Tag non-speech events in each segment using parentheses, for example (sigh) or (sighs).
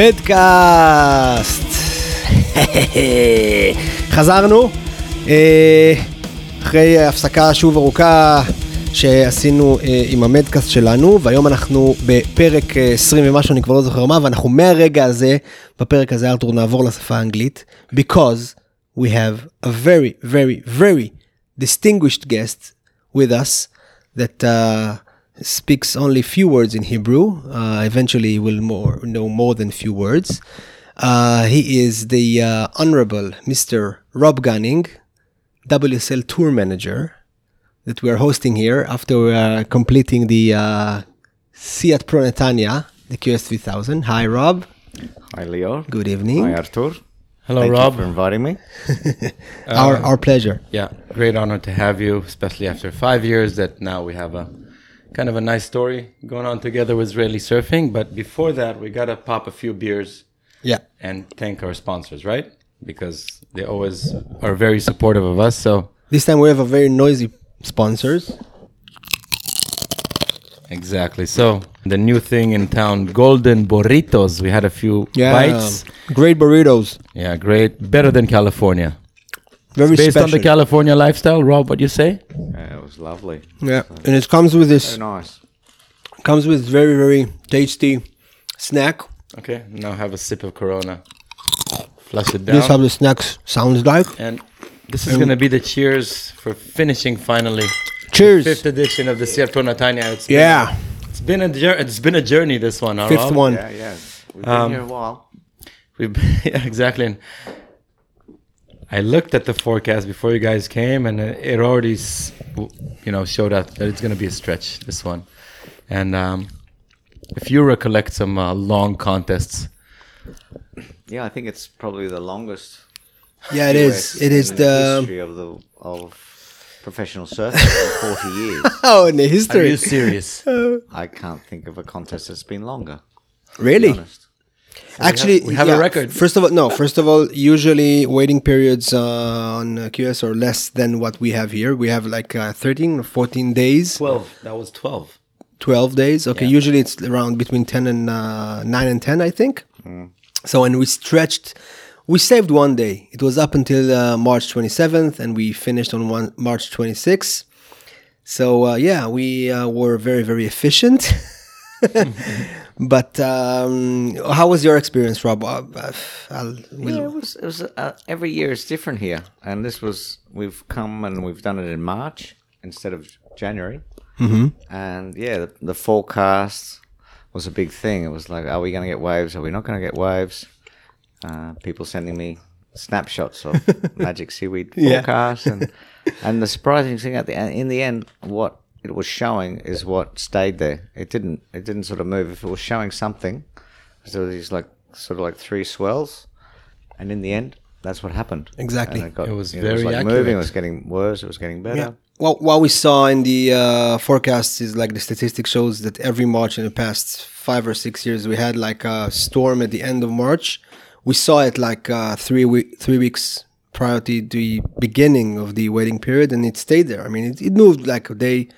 מדקאסט. (laughs) חזרנו אה, אחרי הפסקה שוב ארוכה שעשינו אה, עם המדקאסט שלנו והיום אנחנו בפרק אה, 20 ומשהו אני כבר לא זוכר מה ואנחנו מהרגע הזה בפרק הזה ארתור נעבור לשפה האנגלית because we have a very very very distinguished guest with us that uh, speaks only few words in Hebrew. Uh, eventually, will more know more than few words. Uh, he is the uh, Honorable Mr. Rob Gunning, WSL Tour Manager, that we are hosting here after uh, completing the uh, Seat Pro Netanya, the QS 3000. Hi, Rob. Hi, Leo. Good evening. Hi, Artur. Hello, Thank Rob. you for inviting me. (laughs) our, our pleasure. Yeah, great honor to have you, especially after five years that now we have a kind of a nice story going on together with Israeli surfing. But before that, we got to pop a few beers Yeah. and thank our sponsors, right? Because they always are very supportive of us. So, This time we have a very noisy sponsors. exactly. So, the new thing in town, Golden Burritos. We had a few Yeah. bites. Great burritos. Yeah, great. Better than California. Very Based special. on the California lifestyle, Rob, what do you say? Yeah, it was lovely. yeah. And it comes with this Very nice. comes with very very tasty snack Okay, now have a sip of Corona. Flush it down. this is how the snacks sounds like And this is going to be the cheers for finishing finally cheers fifth edition of the Sierra Netanya. It's yeah been, it's been a jour- it's been a journey. This one, fifth Rob? one Yeah, yeah. We've been Um, here a while. We've (laughs) yeah, exactly. And I looked at the forecast before you guys came, and it it already, you know, showed up that it's going to be a stretch. This one, and um, if you recollect some uh, long contests, Yeah, I think it's probably the longest. Yeah it US is it is in the history of the of professional surfing (laughs) for 40 years. oh in the history. are you serious? (laughs) I can't think of a contest that's been longer. really honest. actually we have a yeah, record. first of all no first of all usually waiting periods uh, on uh, qs are less than what we have here we have like uh, 13 or 14 days Twelve. That was twelve. 12 days okay Yeah. usually it's around between 10 and uh, 9 and 10 i think so and we stretched we saved one day it was up until uh, march 27th and we finished on one march 26th so uh, yeah we uh, were very very efficient (laughs) but um, how was your experience rob uh, uh, I'll, we'll- Yeah, it was. It was uh, every year is different here, and this was we've come and we've done it in March instead of January. Mm-hmm. And yeah, the, the forecast was a big thing. It was like, are we going to get waves? Are we not going to get waves? Uh, people sending me snapshots of (laughs) Magicseaweed Yeah. forecasts, and (laughs) and the surprising thing at the end, in the end, what it was showing is what stayed there. It didn't. It didn't sort of move. If it was showing something, so these like sort of like three swells, and in the end, that's what happened. Exactly. It, got, It was it very was like accurate. moving. It was getting worse. It was getting better. Yeah. Well, what we saw in the uh, forecasts is like the statistic shows that every March in the past five or six years we had like a storm at the end of March. We saw it like uh, three week, three weeks prior to the beginning of the waiting period, and it stayed there. I mean, it, it moved like a day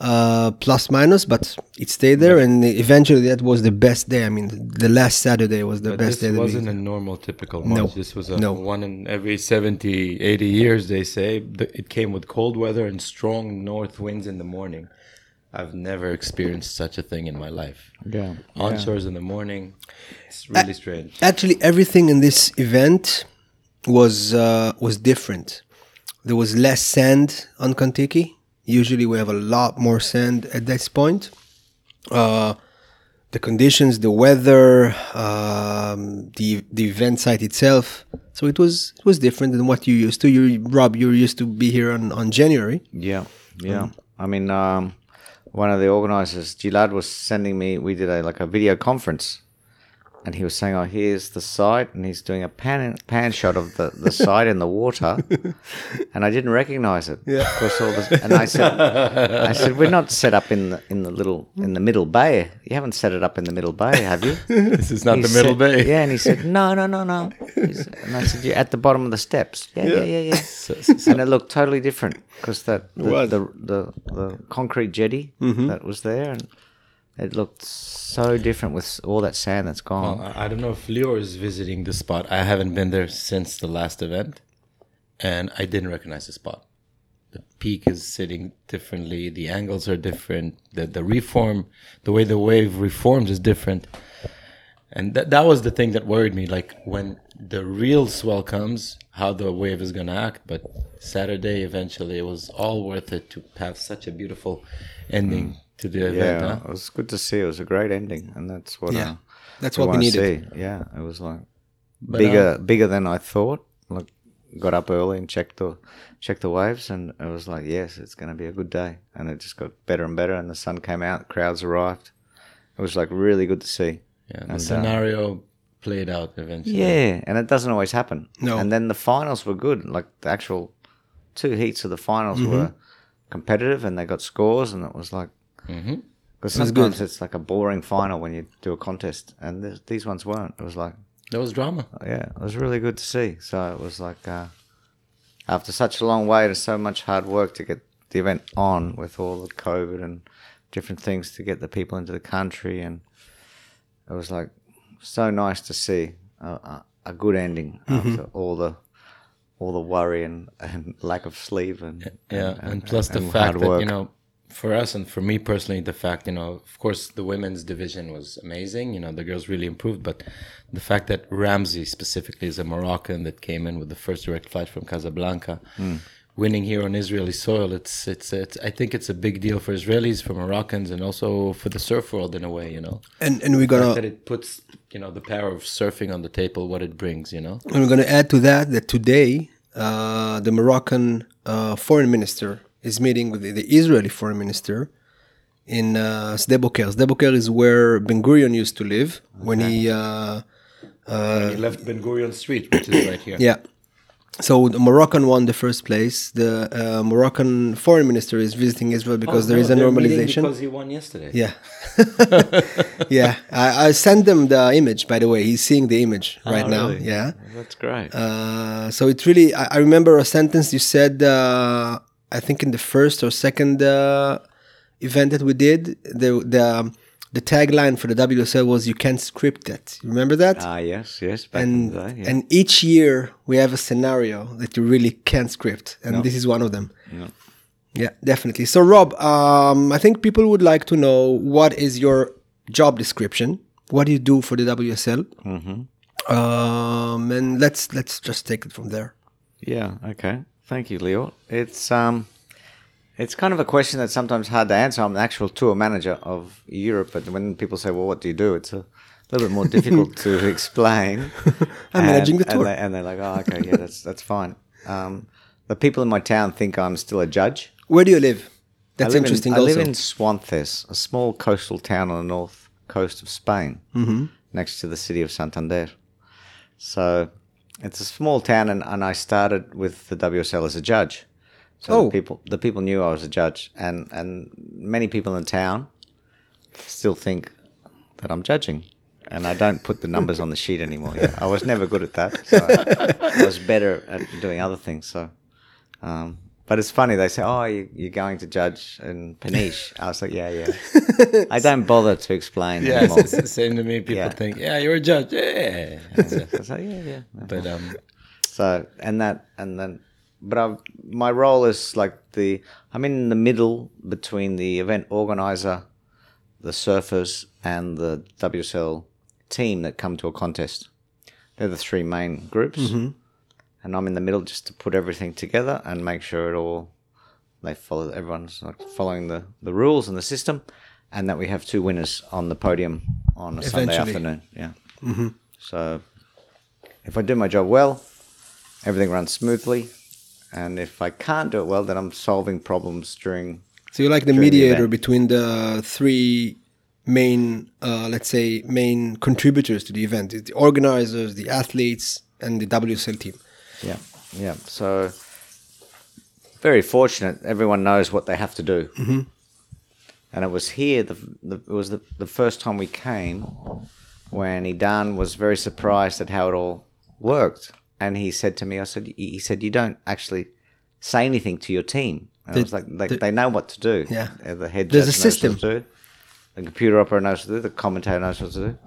uh, plus minus, but it stayed there, and eventually that was the best day. I mean, the last Saturday was the But best day. this wasn't a normal typical No. This was a No. one in every 70, 80 years, they say. It came with cold weather and strong north winds in the morning. I've never experienced such a thing in my life. Yeah. Onshores in the morning. It's really strange. Actually, everything in this event was uh, was different. There was less sand on Kontiki. Usually, we have a lot more sand at this point. Uh, the conditions, the weather, um, the the event site itself. So it was it was different than what you used to. You, Rob, you used to be here on, on January. Yeah, yeah. I mean, um, one of the organizers, Gilad, was sending me. We did a like a video conference, and he was saying, "Oh, here's the site," and he's doing a pan pan shot of the, the site in the water, (laughs) and I didn't recognize it. Yeah. Of course, all this, and I said, "I said we're not set up in the in the little in the middle bay. You haven't set it up in the middle bay, have you?" (laughs) This is not He the middle said- bay. Yeah, and he said, "No, no, no, no." Said- and I said, "You're at the bottom of the steps." Yeah, yeah, yeah, yeah. (laughs) So- so- so- and it looked totally different because that the, the, the the concrete jetty mm-hmm. that was there, and it looked so different with all that sand that's gone. Well, I don't know if Lior is visiting the spot. I haven't been there since the last event, and I didn't recognize the spot. The peak is sitting differently. The angles are different. The the reform, the way the wave reforms is different, and that that was the thing that worried me. Like when the real swell comes, how the wave is gonna act. But Saturday, eventually, it was all worth it to have such a beautiful ending mm. To the event. yeah, huh? it was good to see. It was a great ending, and that's what. Yeah. uh, That's what we needed. See. Yeah, it was like But, bigger, um, bigger than I thought. Like, got up early and checked the checked the waves, and it was like, yes, it's going to be a good day. And it just got better and better, and the sun came out, crowds arrived. It was like really good to see. Yeah, the And, uh, scenario played out eventually. Yeah, and it doesn't always happen. No. And then the finals were good. Like the actual two heats of the finals Mm-hmm. were competitive, and they got scores, and it was like. Mhm. Because sometimes good. it's like a boring final when you do a contest, and th- these ones weren't. It was like, There was drama. yeah, it was really good to see. So it was like, uh, after such a long wait and so much hard work to get the event on with all the COVID and different things to get the people into the country, and it was like so nice to see a, a, a good ending after all the all the worry and, and lack of sleep and Yeah, and, plus the and fact that you know, for us and for me personally, the fact you know, of course, the women's division was amazing. You know, the girls really improved, but the fact that Ramsey specifically is a Moroccan that came in with the first direct flight from Casablanca. Hmm. Winning here on Israeli soil, it's, it's it's I think it's a big deal for Israelis, for Moroccans, and also for the surf world in a way. You know, And and we're gonna that it puts you know the power of surfing on the table, what it brings. You know, and we're gonna add to that that today uh, the Moroccan uh, foreign minister is meeting with the, Israeli foreign minister in uh, Sde Boker. Sde Boker is where Ben Gurion used to live when he. Uh, he left Ben Gurion Street, which is right here. Yeah. So the Moroccan won the first place. The uh, Moroccan foreign minister is visiting Israel because Oh, there no, is a normalization. Because he won yesterday. Yeah. (laughs) yeah. I, I sent them the image, by the way. He's seeing the image right now. Oh, really? Yeah. that's great. Uh, so it really, I, I remember a sentence you said, uh, I think in the first or second uh, event that we did, the, the, the tagline for the WSL was, You can't script it. You remember that? Ah, yes, yes. Back and yeah. and each year we have a scenario that you really can't script, and this is one of them. Yeah, definitely. So, Rob, um, I think people would like to know what is your job description. What do you do for the WSL? Mm-hmm. Um, and let's let's just take it from there. Yeah. Okay. Thank you, Leo. It's um, it's kind of a question that's sometimes hard to answer. I'm the actual tour manager of Europe, but when people say, "Well, what do you do?" It's a little bit more (laughs) difficult to explain. (laughs) I'm managing the And- tour. and, they, and they're like, "Oh, okay, yeah, that's that's fine." Um, the people in my town think I'm still a judge. Where do you live? That's I live interesting. In, I live in Suances, a small coastal town on the north coast of Spain, mm-hmm. next to the city of Santander. So it's a small town, and, and I started with the WSL as a judge. So Oh. the people the people knew I was a judge, and and many people in town still think that I'm judging. And I don't put the numbers on the sheet anymore. Yeah, I was never good at that. So I was better at doing other things. So um, but it's funny. They say, "Oh, you, you're going to judge in Panish. (laughs) I was like, "Yeah, yeah." (laughs) I don't bother to explain Yeah, anymore. it's, (laughs) the same to me. People Yeah. think, yeah, you're a judge. Yeah. Like, "Yeah, yeah." but um, So and that and then, but I, my role is like the I'm in the middle between the event organizer, the surfers, and the WSL team that come to a contest. They're the three main groups, and I'm in the middle just to put everything together and make sure it all they follow everyone's following the the rules and the system, and that we have two winners on the podium on a Sunday afternoon. Yeah. So if I do my job well, everything runs smoothly. And if I can't do it well, then I'm solving problems during. so you're like the during the mediator between the three main, uh, let's say, main contributors to the event? The organizers, the athletes, and the WSL team. Yeah, yeah. So very fortunate. Everyone knows what they have to do. Mm-hmm. And it was here. The, the it was the, the first time we came when Idan was very surprised at how it all worked. And he said to me, "I said, he said you don't actually say anything to your team." And The- I was like, they, the- they know what to do. Yeah. Uh, the head There's a system. do. The computer operator knows what to do. The commentator knows what to do.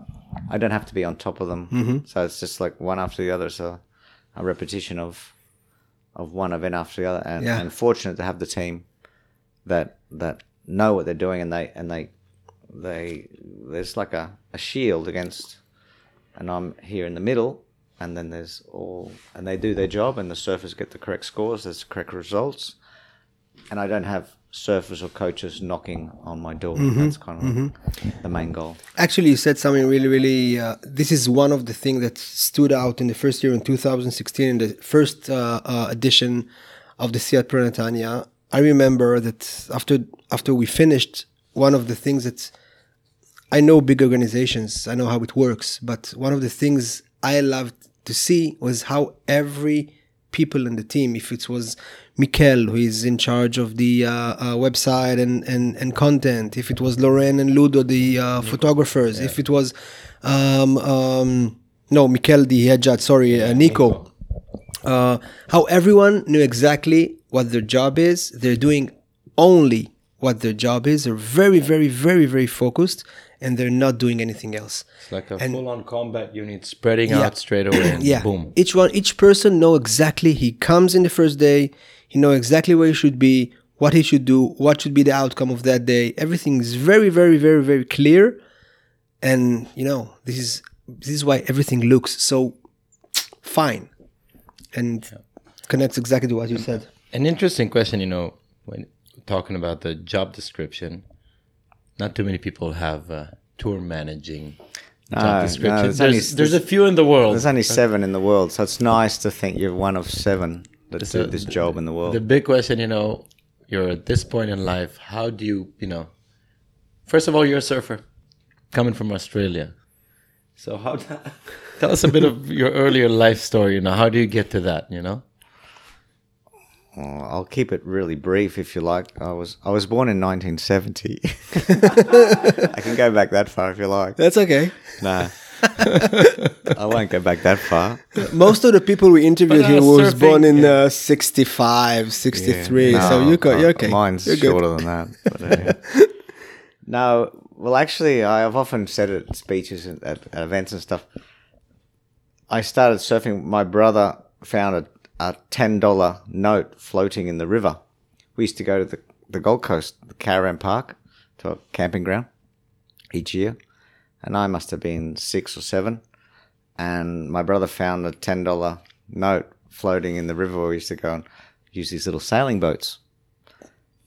I don't have to be on top of them. Mm-hmm. So it's just like one after the other. So a repetition of of one event after the other, and, Yeah. and fortunate to have the team that that know what they're doing, and they and they they there's like a, a shield against, and I'm here in the middle, and then there's all and they do their job, and the surfers get the correct scores, there's the correct results, and I don't have surfers or coaches knocking on my door. That's kind of the main goal. Actually, you said something really, really. Uh, this is one of the things that stood out in the first year in 2016, in the first uh, uh, edition of the Seat Pro Netanya. I remember that after after we finished, one of the things that I know big organizations, I know how it works, but one of the things I loved to see was how every people in the team, if it was Mikel, who is in charge of the uh, uh, website and, and, and content, if it was Loren and Ludo, the uh, photographers, if it was, um, um, no, Mikel, the head judge, sorry, uh, Nico, uh, how everyone knew exactly what their job is. They're doing only what their job is. They're very, very, very, very focused, and they're not doing anything else. It's like a And- full-on combat unit spreading Yeah. out straight away. And Yeah, Boom. each one, each person know exactly. He comes in the first day. He know exactly where he should be, what he should do, what should be the outcome of that day. Everything is very, very, very, very clear. And you know, this is this is why everything looks so fine, and connects exactly to what you said. An interesting question, you know, when talking about the job description, not too many people have uh, tour managing No, job no, descriptions. there's there's, only- there's a few in the world. There's only seven in the world, so it's nice to think you're one of seven that So do this job in the world. The big question, you know, you're at this point in life. How do you, you know, first of all, you're a surfer coming from Australia. So how? (laughs) tell us a bit of your earlier life story. You know, how do you get to that? You know, Oh, I'll keep it really brief if you like. I was I was born in 1970. (laughs) I can go back that far if you like. That's okay. No, (laughs) I won't go back that far. Most of the people we interviewed here uh, was surfing, born in yeah. uh, 65, 63. No, so you got, you're okay. Mine's You're good. shorter than that. But, uh, (laughs) no, well, actually, I've often said it at speeches and at, at events and stuff. I started surfing. My brother found a, a ten dollar note floating in the river. We used to go to the, the Gold Coast, the caravan park, to a camping ground each year, and I must have been six or seven. And my brother found a ten dollar note floating in the river where we used to go and use these little sailing boats.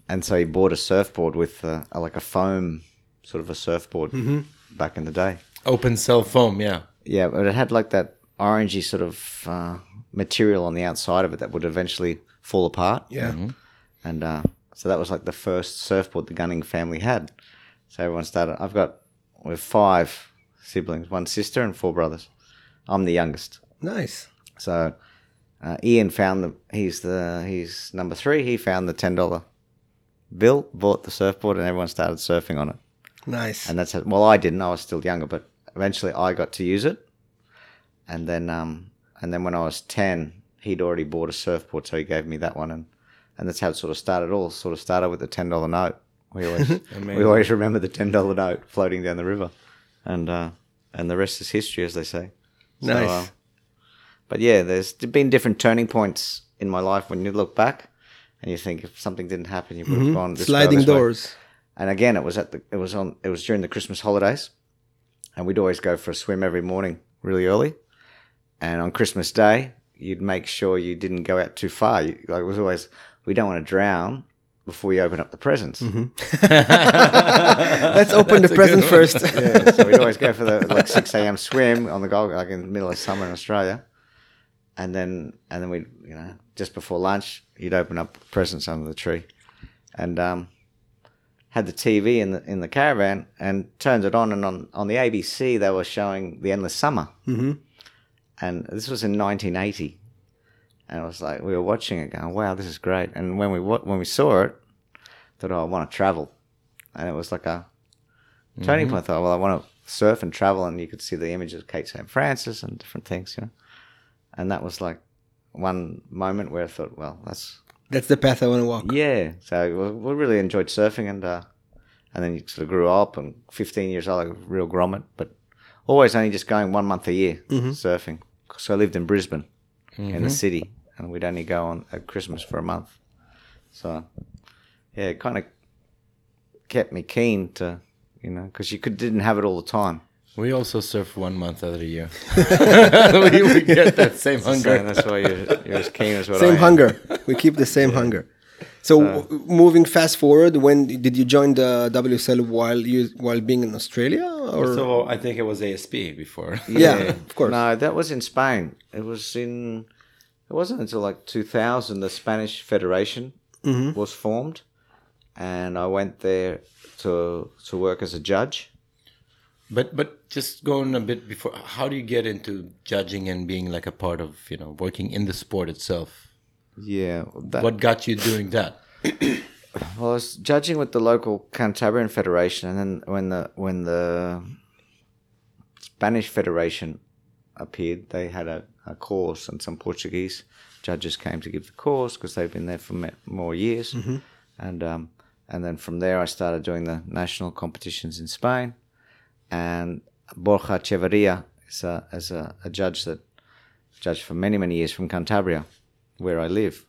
And so he bought a surfboard with uh, a, like a foam, sort of a surfboard back in the day. open cell foam. Yeah, Yeah, but it had like that orangey sort of uh, material on the outside of it that would eventually fall apart. Yeah. And uh, so that was like the first surfboard the Gunning family had. So everyone started. I've got we have five siblings, one sister and four brothers. I'm the youngest. Nice. So uh, Ian found the he's the he's number three. He found the ten dollar bill, bought the surfboard, and everyone started surfing on it. Nice. And that's how, well, I didn't. I was still younger, but eventually I got to use it. And then um and then when I was ten, he'd already bought a surfboard, so he gave me that one, and and that's how it sort of started. All sort of started with the ten dollar note. We (laughs) always we always remember the ten dollar note floating down the river, and uh, and the rest is history, as they say. So, Nice. uh, but yeah, there's been different turning points in my life when you look back, and you think if something didn't happen, you would have gone this Sliding this way. doors. And again, it was at the it was on it was during the Christmas holidays, and we'd always go for a swim every morning, really early. And on Christmas Day, you'd make sure you didn't go out too far. You, like it was always, we don't want to drown before you open up the presents. (laughs) Let's open the present first. (laughs) yeah, so we'd always go for the like six a.m. swim on the Gold, like in the middle of summer in Australia, and then and then we, you know, just before lunch, you'd open up presents under the tree, and um, had the TV in the in the caravan and turned it on, and on on the ABC they were showing the Endless Summer, mm-hmm. And this was in 1980, and it was like we were watching it, going, "Wow, this is great!" And when we when we saw it, thought, "Oh, I want to travel," and it was like a turning point. I thought, "Well, I want to surf and travel," and you could see the images of Cape St. Francis and different things, you know, and that was like one moment where I thought, "Well, that's." That's the path I want to walk. Yeah, so we, we really enjoyed surfing, and uh, and then you sort of grew up, and 15 years old, like a real grommet, but always only just going one month a year mm-hmm. surfing. So I lived in Brisbane, in the mm-hmm. city, and we'd only go on at Christmas for a month. So yeah, it kind of kept me keen to, you know, because you could didn't have it all the time. We also surf one month out of the year. we, (laughs) (laughs) we get that same hunger. that's why you're, you're as keen as what I Same hunger. We keep the same hunger. So w- moving fast forward, when did you join the WSL while you while being in Australia? Or So I think it was ASP before. (laughs) yeah, (laughs) of course. No, that was in Spain. It was in. It wasn't until like 2000 the Spanish Federation mm-hmm. was formed, and I went there to to work as a judge. But but just going a bit before, how do you get into judging and being like a part of you know working in the sport itself? Yeah, that, What got you doing that? (coughs) Well, I was judging with the local Cantabrian Federation, and then when the when the Spanish Federation appeared, they had a, a course, and some Portuguese judges came to give the course because they've been there for more years, and um, and then from there I started doing the national competitions in Spain, and Borja Cheverria is a is a, a judge that judged for many many years from Cantabria, where I live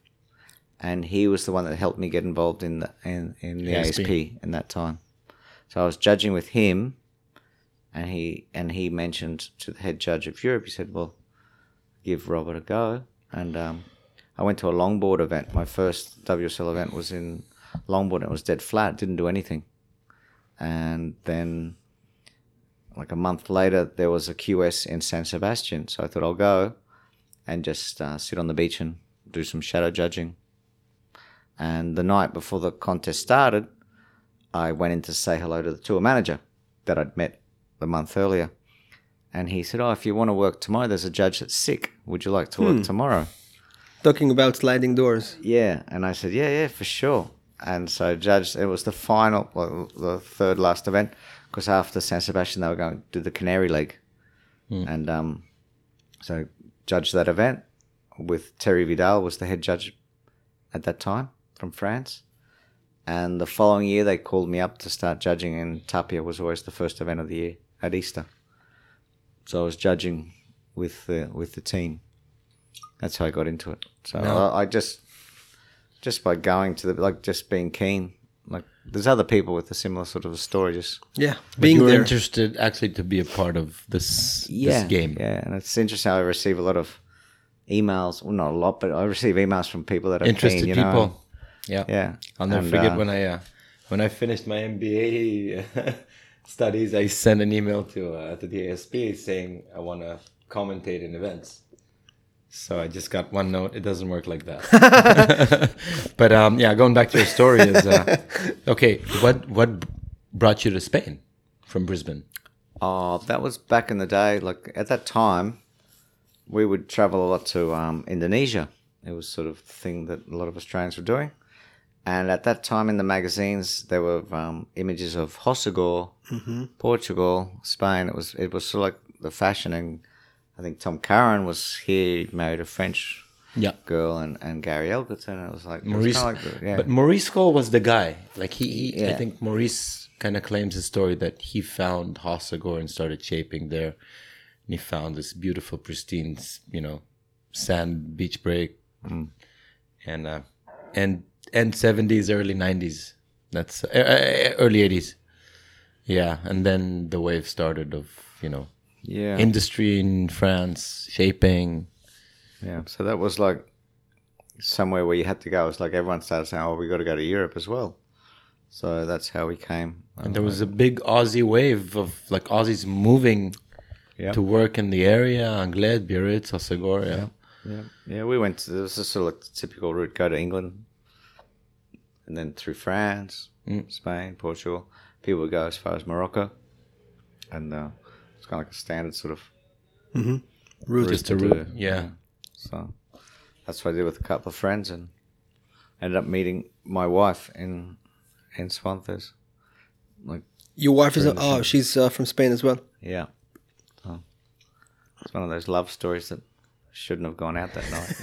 and he was the one that helped me get involved in the in, in the ASP. ASP. in that time. So I was judging with him, and he and he mentioned to the head judge of Europe. He said, "Well, give Robert a go." And um, I went to a longboard event. My first WSL event was in longboard. and It was dead flat. Didn't do anything. And then, like a month later, there was a QS in San Sebastian. So I thought I'll go and just uh, sit on the beach and do some shadow judging. And the night before the contest started, I went in to say hello to the tour manager that I'd met the month earlier. And he said, Oh, if you want to work tomorrow, there's a judge that's sick. Would you like to work tomorrow? Talking about sliding doors. Yeah. And I said, Yeah, yeah, for sure. And so, Judge, it was the final, well, the third last event, because after San Sebastian, they were going to do the Canary League. And um, so, judge that event with Terry Vidal, was the head judge at that time from France. And the following year, they called me up to start judging, and Tapia was always the first event of the year at Easter. So I was judging with the with the team. That's how I got into it. So I, I just just by going to the like just being keen. Like there's other people with a similar sort of a story. Just Yeah, being you were there. interested actually to be a part of this yeah, this game. Yeah, and it's interesting. How I receive a lot of emails. Well, not a lot, but I receive emails from people that are Interested keen, you know. people. Yeah. Yeah, I'll never And, forget uh, when I uh, when I finished my MBA (laughs) studies, I sent an email to uh, to the ASP saying I want to commentate in events. So I just got one note. It doesn't work like that. (laughs) but um, yeah, going back to your story is uh, (laughs) okay. What what brought you to Spain from Brisbane? Oh, that was back in the day. Like at that time, we would travel a lot to um, Indonesia. It was sort of the thing that a lot of Australians were doing. And at that time in the magazines, there were um, images of Hossegor, Portugal, Spain. It was it was sort of like the fashion. And I think Tom Curren was here, he married a French Yeah. girl, and, and Gary Elkerton. It was like it was Maurice, like the- yeah. but Maurice Cole was the guy. Like he, he I think Maurice kind of claims his story that he found Hossegor and started shaping there, and he found this beautiful, pristine, you know, sand beach break, and uh, and end seventies, early nineties. That's uh, uh, early eighties. Yeah, and then the wave started of you know yeah. industry in France shaping. Yeah, so that was like somewhere where you had to go. It's like everyone started saying, "Oh, we got to go to Europe as well." So that's how we came. And there was a big Aussie wave of like Aussies moving Yeah. to work in the area, Anglet, Biarritz, Hossegor. Yeah. yeah, yeah. We went. To, this is sort of like typical route: go to England, and then through France, Spain, Portugal. People would go as far as Morocco, and uh, it's kind of like a standard sort of Route. Just a to route. do. Yeah. So that's what I did with a couple of friends, and ended up meeting my wife in in Suances. Like, Your wife is, Very oh, she's uh, from Spain as well. yeah. So it's one of those love stories that shouldn't have gone out that night.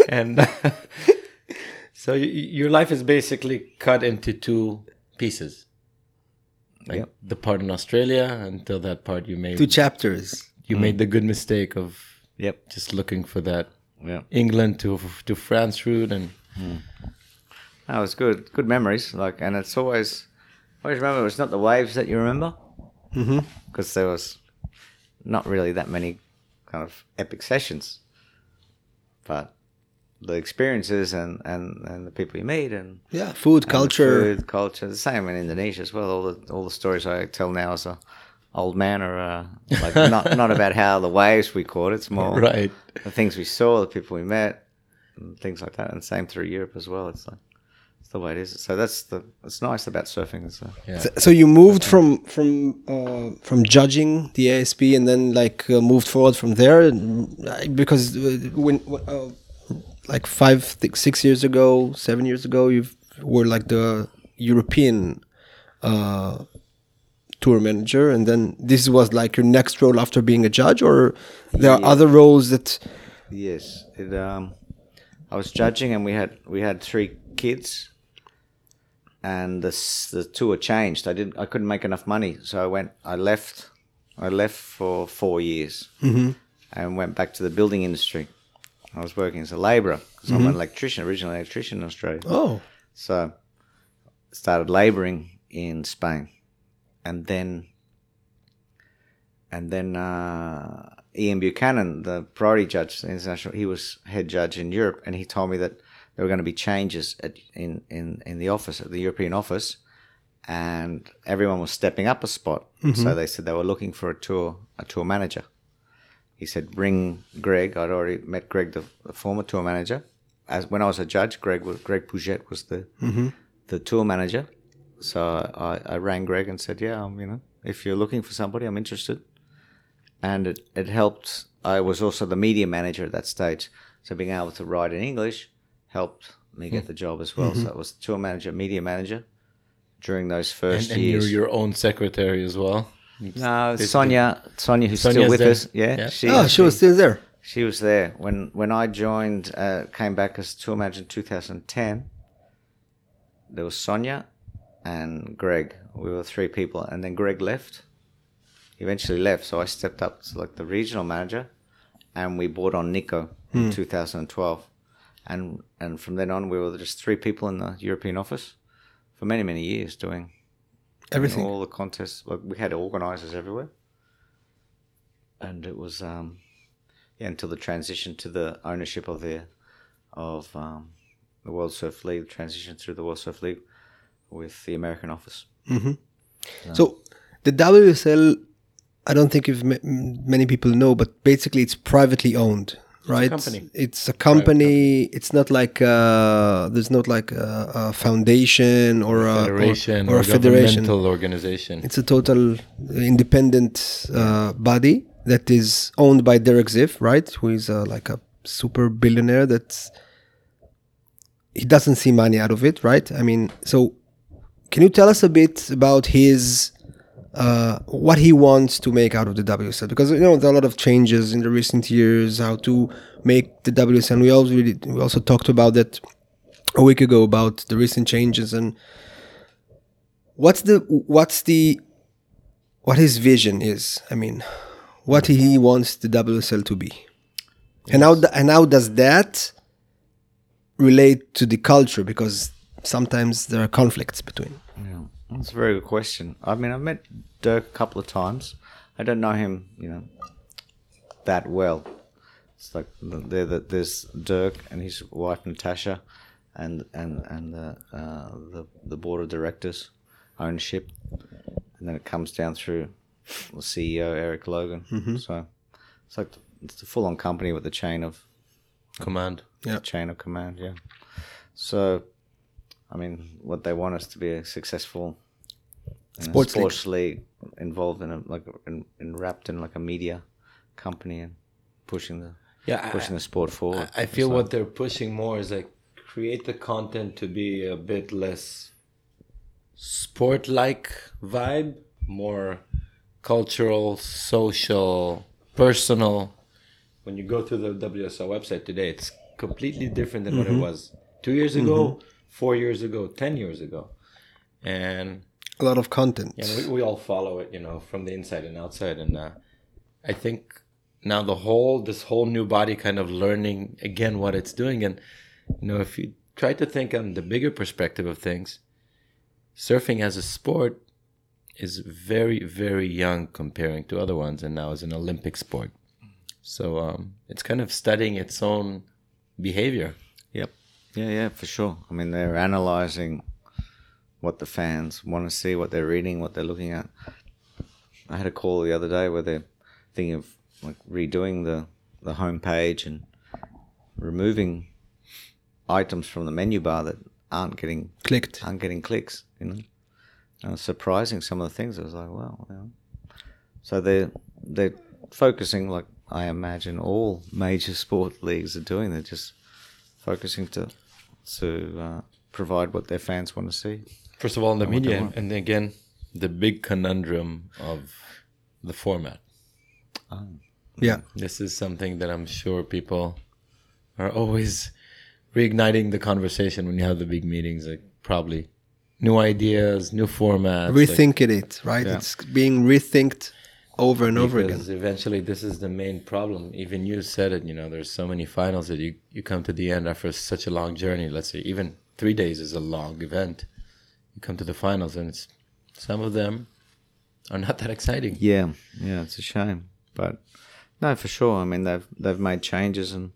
(laughs) and uh, so y- y- your life is basically cut into two pieces like Yep. the part in australia until that part you made Two chapters. you made the good mistake of yep. just looking for that Yeah. england to to france route and hmm. That was good. Good memories. Like, and it's always, always remember it's not the waves that you remember, because there was not really that many kind of epic sessions, but the experiences and and and the people you meet and Yeah, food, and culture. food, culture. The same in Indonesia as well. All the all the stories I tell now as a old man are uh, like (laughs) not not about how the waves we caught. It's more right the things we saw, the people we met, and things like that. And same through Europe as well. It's like the way it is. So that's the it's nice about surfing. Is uh, yeah So, so you moved from from uh, from judging the ASP and then like uh, moved forward from there and, because uh, when uh, like five th- six years ago seven years ago you were like the European uh, tour manager and then this was like your next role after being a judge or there are other roles that yes, it. Um, I was judging, and we had we had three kids, and the the tour changed. I didn't. I couldn't make enough money, so I went. I left. I left for four years, and went back to the building industry. I was working as a labourer because I'm an electrician, originally an electrician in Australia. oh So started labouring in Spain, and then and then uh, Ian Buchanan, the priority judge, the international, he was head judge in Europe, and he told me that there were going to be changes at, in in in the office at the European office, and everyone was stepping up a spot. So they said they were looking for a tour a tour manager. He said, "Bring Greg." I'd already met Greg, the, the former tour manager. As when I was a judge, Greg was Greg Pouget was the the tour manager. So I, I rang Greg and said, "Yeah, um, you know, if you're looking for somebody, I'm interested." And it, it helped. I was also the media manager at that stage, so being able to write in English helped me get hmm. the job as well. So mm-hmm. I was tour manager, media manager during those and, first and you're your own secretary as well no, Sonia, Sonia, who's Sonia's still with there. us. Yeah, Yeah. she, oh she was still there she was there when when I joined. Uh, came back as tour manager in 2010. There was Sonia and Greg. We were three people, and then Greg left. Eventually left, so I stepped up to like the regional manager, and we brought on Nico in hmm. 2012, and and from then on we were just three people in the European office for many many years doing everything. all the contests. Like we had organisers everywhere, and it was um, yeah until the transition to the ownership of the of um, the World Surf League, the transition through the World Surf League with the American office. So the WSL, I don't think if ma- many people know, but basically it's privately owned, right? company. It's a company. It's not like uh, there's not like a, a foundation or a federation or, or, or a federation. governmental organization It's a total independent uh, body that is owned by Dirk Ziff, right? Who is uh, like a super billionaire that's he doesn't see money out of it, right? I mean, so can you tell us a bit about his uh, what he wants to make out of the WSL? Because you know there are a lot of changes in the recent years, how to make the WSL. We also really, we also talked about that a week ago about the recent changes and what's the what's the what his vision is. I mean, what he wants the WSL to be, and how and how does that relate to the culture? Because sometimes there are conflicts between. Yeah, that's a very good question. I mean, I've met Dirk a couple of times. I don't know him, you know, that well. It's like there, there- there's Dirk and his wife Natasha, and and and the uh, the the board of directors, ownership, and then it comes down through the CEO Eric Logan. So it's like it's a full on company with a chain of command Yeah. chain of command. Yeah. So, I mean, what they want us to be a successful you Sports league. sports league involved in a like in, in wrapped in like a media company and pushing the Yeah, I- pushing the sport forward. I feel So- what they're pushing more is like create the content to be a bit less sport like vibe, more cultural, social, personal. When you go through the WSL website today, it's completely different than what it mm-hmm. was two years ago, mm-hmm. Four years ago, ten years ago. And A lot of content. yeah, we, we all follow it, you know, from the inside and outside. And uh, I think now the whole, this whole new body kind of learning again what it's doing. And, you know, if you try to think on the bigger perspective of things, surfing as a sport is very, very young comparing to other ones. And now is an Olympic sport. So um, it's kind of studying its own behavior. Yep. Yeah, yeah, for sure. I mean, they're analyzing what the fans want to see, what they're reading, what they're looking at. I had a call the other day where they're thinking of like redoing the the homepage and removing items from the menu bar that aren't getting Clicked. aren't getting clicks. You know, and surprising some of the things. I was like, wow. You know. So they're they're focusing like I imagine all major (laughs) sport leagues are doing. They're just focusing to to uh, provide what their fans want to see. First of all, in the media, want. and then again, the big conundrum of the format. Yeah. This is something that I'm sure people are always reigniting the conversation when you have the big meetings. Like probably new ideas, new formats. like- Rethinking it, right? Yeah. It's being rethinked over and over again. because eventually this is the main problem. Even you said it. You know, there's so many finals that you you come to the end after such a long journey. Let's say even three days is a long event. You come to the finals and it's some of them are not that exciting. Yeah, yeah, it's a shame, but no, for sure. I mean, they've they've made changes, and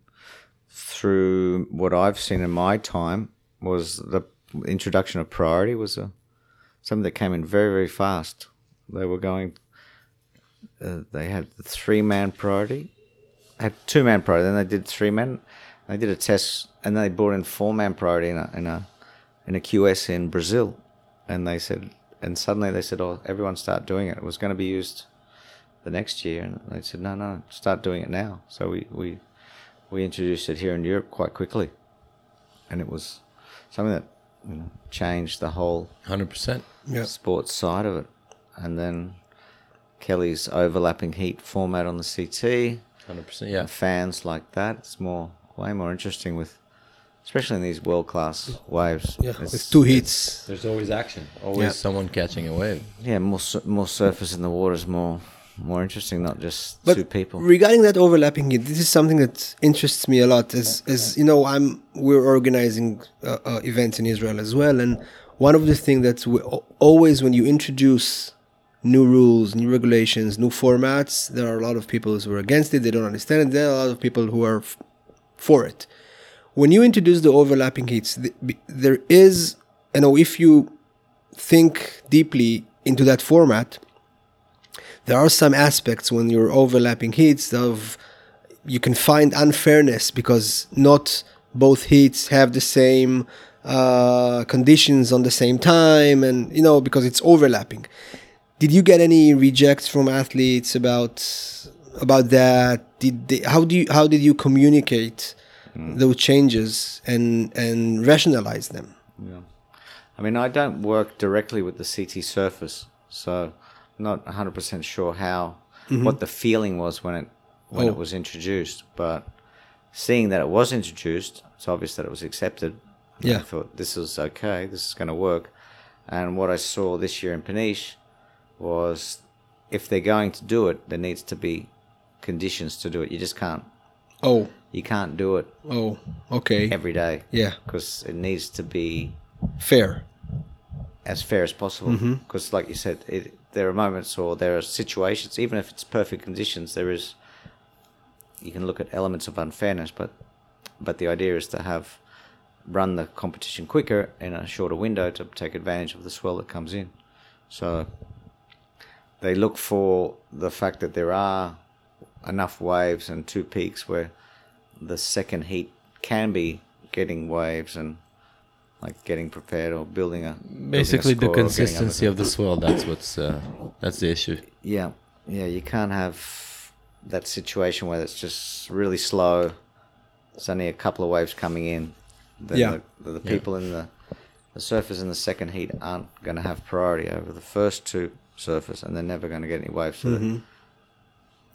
through what I've seen in my time was the introduction of priority was a something that came in very very fast. They were going. Uh, they had the three man priority, had two man priority. Then they did three man. They did a test, and they brought in four man priority in a in a in a QS in Brazil, and they said, and suddenly they said, "Oh, everyone start doing it." It was going to be used the next year, and they said, "No, no, start doing it now." So we we we introduced it here in Europe quite quickly, and it was something that you know, changed the whole Hundred percent. Sports side of it, and then Kelly's overlapping heat format on the CT. Hundred percent. Yeah. Fans like that, it's more way more interesting with, especially in these world class waves. Yeah. It's- With two heats. There's always action. Always Yeah. someone catching a wave. yeah, more more surface in the water is more more interesting, not just But two people. regarding that overlapping heat, this is something that interests me a lot. As as you know, I'm we're organizing uh, uh, events in Israel as well, and one of the things that we, always when you introduce new rules, new regulations, new formats, there are a lot of people who are against it. They don't understand it. There are a lot of people who are f- for it. When you introduce the overlapping heats, there is, you know, if you think deeply into that format, there are some aspects when you're overlapping heats of you can find unfairness because not both heats have the same uh, conditions on the same time and you know because it's overlapping did you get any rejects from athletes about about that did they, how do you how did you communicate hmm. those changes and and rationalize them Yeah. I mean, I don't work directly with the CT surface, so I'm not 100% sure how mm-hmm. what the feeling was when it when Oh. it was introduced. But seeing that it was introduced, it's obvious that it was accepted. Yeah. I thought this is okay. This is going to work. And what I saw this year in Peniche was if they're going to do it, there needs to be conditions to do it. You just can't. oh You can't do it oh okay every day. yeah Because it needs to be fair as fair as possible. Mm-hmm. Because, like you said, it, there are moments or there are situations, even if it's perfect conditions, there is. You can look at elements of unfairness, but but the idea is to have run the competition quicker in a shorter window to take advantage of the swell that comes in. So they look for the fact that there are enough waves and two peaks where the second heat can be getting waves and like getting prepared or building a building a Basically, the score or getting consistency of the swell. That's what's uh, that's the issue. Yeah, yeah, you can't have that situation where it's just really slow. There's only a couple of waves coming in. Then Yeah. the, the people in the the surfers in the second heat aren't going to have priority over the first two surfers, and they're never going to get any waves for the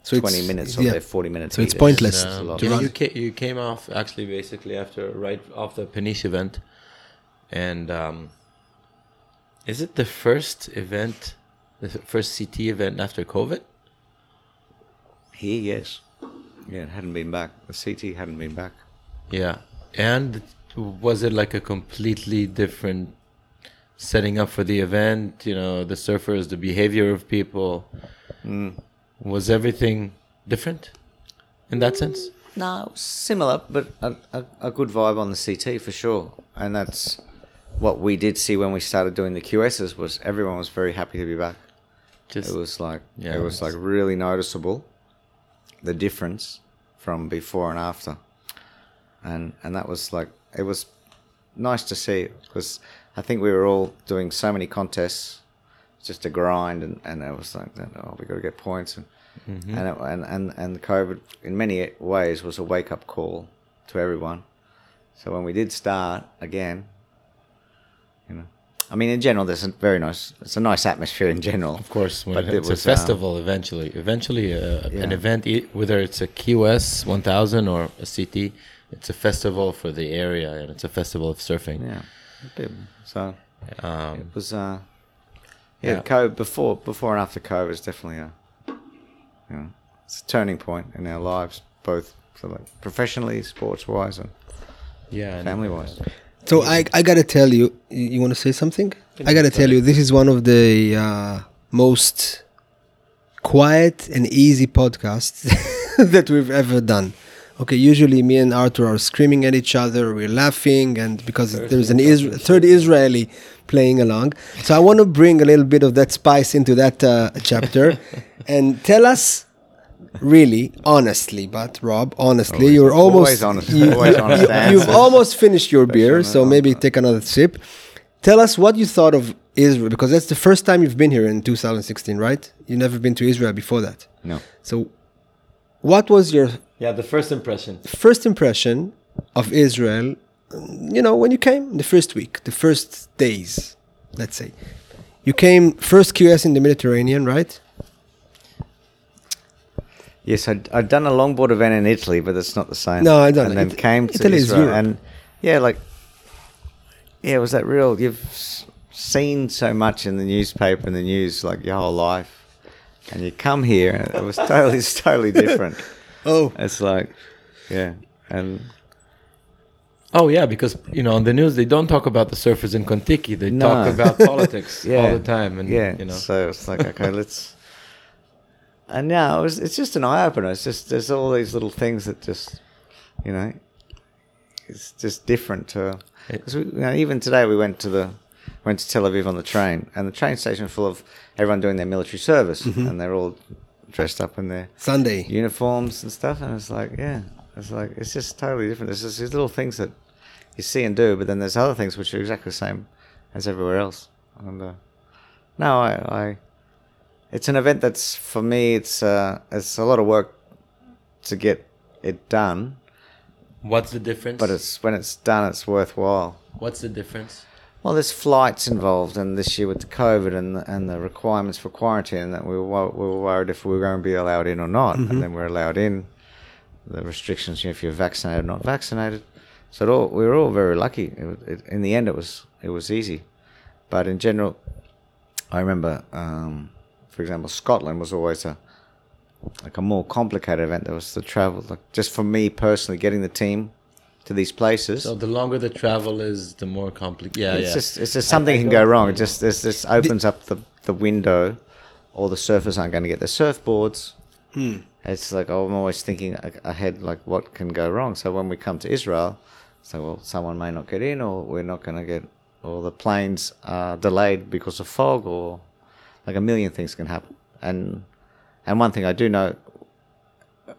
So it's- 20 minutes of yeah. their 40 minutes. So it's pointless. It's a lot. you, you, ca- you came off actually basically after right off the Peniche event, and um, is it the first event, the first CT event after COVID? Here, yes. Yeah, it hadn't been back. The CT hadn't been back. Yeah, and was it like a completely different setting up for the event? You know, the surfers, the behavior of people. Mm. Was everything different in that mm, sense? No, similar, but a, a, a good vibe on the CT for sure. And that's what we did see when we started doing the QSs was everyone was very happy to be back. Just It was like Yeah, it was like really noticeable the difference from before and after. And and that was like it was nice to see because I think we were all doing so many contests just to grind and, and it was like oh we got to get points and and, it, and and and COVID in many ways was a wake up call to everyone. So when we did start again, you know, I mean in general there's a very nice it's a nice atmosphere in general. Of course, when But it's it was, a um, festival eventually. Eventually, uh, an event, whether it's a QS 1000 or a CT, it's a festival for the area and it's a festival of surfing. Yeah, a bit. So Um, it was. Uh, yeah, Yeah. COVID before before and after COVID is definitely a, you know, it's a turning point in our lives, both so like professionally, sports wise, and yeah, family wise. So I, I gotta tell you, you, you want to say something? I gotta tell you, this is one of the uh, most quiet and easy podcasts (laughs) that we've ever done. Okay, usually me and Arthur are screaming at each other, we're laughing, and because there's an Isra- third Israeli playing along. So I want to bring a little bit of that spice into that uh, chapter (laughs) and tell us. Really, honestly, but Rob, honestly, Always- you're almost always honest- you, you- you've almost finished your beer, so maybe take another sip. Tell us what you thought of Israel because that's the first time you've been here in 2016, right? You've never been to Israel before that. No, So, what was your yeah, the first impression. first impression of Israel? You know, when you came the first week, the first days, let's say, you came first QS in the Mediterranean, right? yes, I'd, I'd done a longboard event in Italy, but it's not the same. No, I don't And know. then It- came to Italy Israel, Europe. and yeah, like yeah, it was that real? You've seen so much in the newspaper and the news like your whole life, and you come here, and it was totally, it's totally (laughs) different. Oh, It's like, yeah, and Oh yeah, because you know on the news they don't talk about the surfers in Kontiki. They No. talk about (laughs) politics yeah, all the time, and yeah, you know. so it's like okay, let's. (laughs) And now it was, it's just an eye opener. It's just there's all these little things that just, you know, it's just different to. Because we, you know, even today we went to the went to Tel Aviv on the train, and the train station full of everyone doing their military service, mm-hmm. and they're all dressed up in their Sunday. uniforms and stuff, and it's like, yeah, it's like it's just totally different. There's just these little things that you see and do, but then there's other things which are exactly the same as everywhere else. And uh, no, I, I, it's an event that's for me. It's uh, it's a lot of work to get it done, What's the difference? but it's when it's done, it's worthwhile. what's the difference? Well, there's flights involved, and this year with the COVID and the, and the requirements for quarantine, that we were, we were worried if we were going to be allowed in or not, and then we're allowed in. The restrictions, you know, if you're vaccinated or not vaccinated, so it all, we were all very lucky. It, it, in the end, it was it was easy, but in general, I remember, um, for example, Scotland was always a like a more complicated event. There was the travel, like just for me personally, getting the team to these places So the longer the travel is, the more complicated. Yeah, it's yeah. just it's just something I can go- wrong. It just this this opens up the, the window. All the surfers aren't going to get their surfboards. Hmm. It's like oh, I'm always thinking ahead, like what can go wrong. So when we come to Israel, so well, someone may not get in, or we're not going to get, or the planes are delayed because of fog, or like a million things can happen. And and one thing I do know,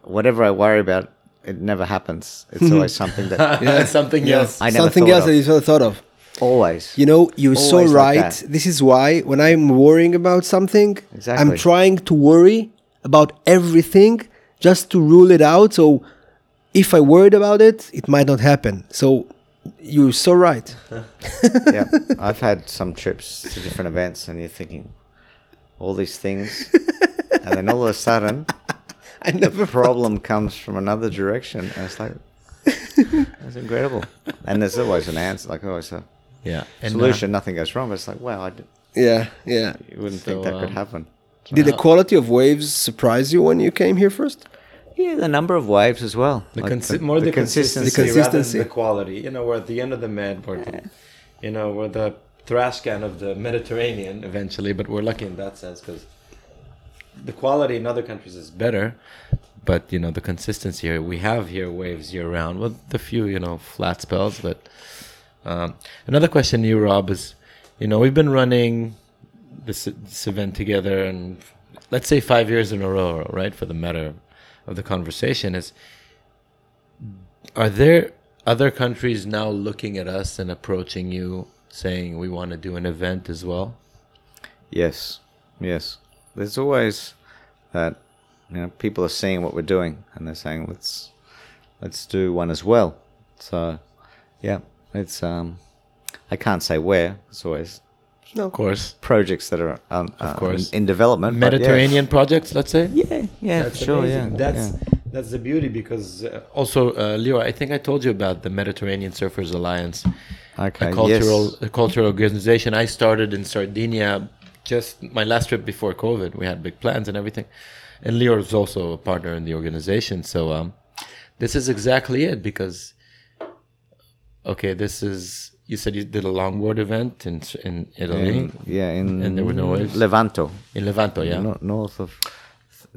whatever I worry about, it never happens. It's always something that (laughs) yeah, (laughs) something else. I never Something else of. that you sort of thought of. Always. You know, you're so Always like right. that. this is why when I'm worrying about something, exactly. I'm trying to worry about everything just to rule it out. So if I worried about it, it might not happen. So you're so right. (laughs) yeah, I've had some trips to different events, and you're thinking all these things, and then all of a sudden, (laughs) I the never problem comes from another direction, and it's like (laughs) that's incredible. And there's always an answer, like always a Yeah. And, uh, solution. Nothing goes wrong, but it's like, wow, I d- Yeah, yeah. you wouldn't So, think that could um, happen. Did the quality of waves surprise you when you came here first? Yeah, the number of waves as well. the, Like consi- more the, consistency, The rather than the quality. You know, we're at the end of the med, we're, you know, we're the trash can of the Mediterranean eventually, but we're lucky in that sense because the quality in other countries is better. But you know, the consistency here we have here waves year round with the few you know flat spells. But um, another question to you, Rob, is you know we've been running this, this event together and let's say five years in a row, right? For the matter of the conversation is are there other countries now looking at us and approaching you saying we want to do an event as well? Yes, yes. There's always that you know people are seeing what we're doing and they're saying let's let's do one as well. So yeah, it's um I can't say where. It's always no, Of course. projects that are um, uh, course. in, in development. but yeah. Mediterranean projects, let's say? Yeah, yeah, That's sure, amazing. yeah. That's yeah. that's the beauty because uh, also uh, Leo, I think I told you about the Mediterranean Surfers Alliance, okay. a cultural yes. a cultural organization I started in Sardinia just my last trip before COVID. We had big plans and everything, and Leo is also a partner in the organization. So um, this is exactly it because okay, this is you said you did a longboard event in in Italy in, yeah, in And there were no waves? Levanto, in Levanto, yeah. no, north of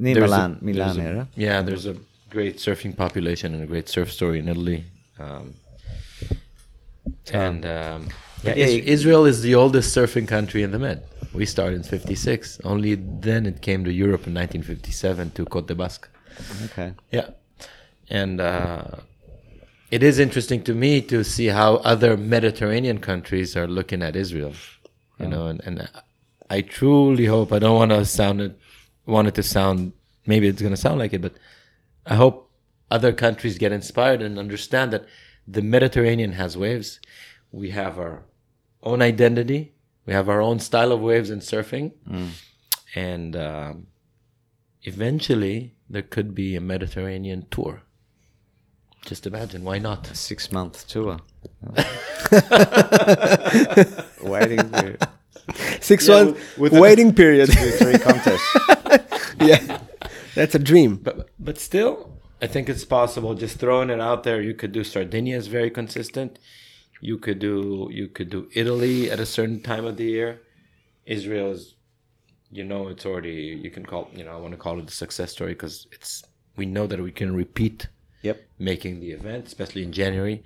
near There's a- Milan, there's Milan a- area. Yeah, there's a great surfing population and a great surf story in Italy. Um, and um, yeah, Yeah, Israel is the oldest surfing country in the Med. We started in 56. Only then it came to Europe in 1957 to Côte de Basque. Okay. Yeah. And uh, it is interesting to me to see how other Mediterranean countries are looking at Israel. You know, and, and I truly hope I don't want to sound it, want it to sound maybe it's going to sound like it, but I hope other countries get inspired and understand that the Mediterranean has waves. We have our own identity. We have our own style of waves in surfing, and um, eventually there could be a Mediterranean tour. Just imagine, why not? A Six month tour. (laughs) Waiting period. Six Yeah, months with- with- waiting period. three contests. (laughs) yeah, that's a dream. But but still, I think it's possible. Just throwing it out there, you could do Sardinia is very consistent. You could do you could do Italy at a certain time of the year. Israel is, you know, it's already you can call you know I want to call it a success story because it's we know that we can repeat Yep. making the event, especially in January.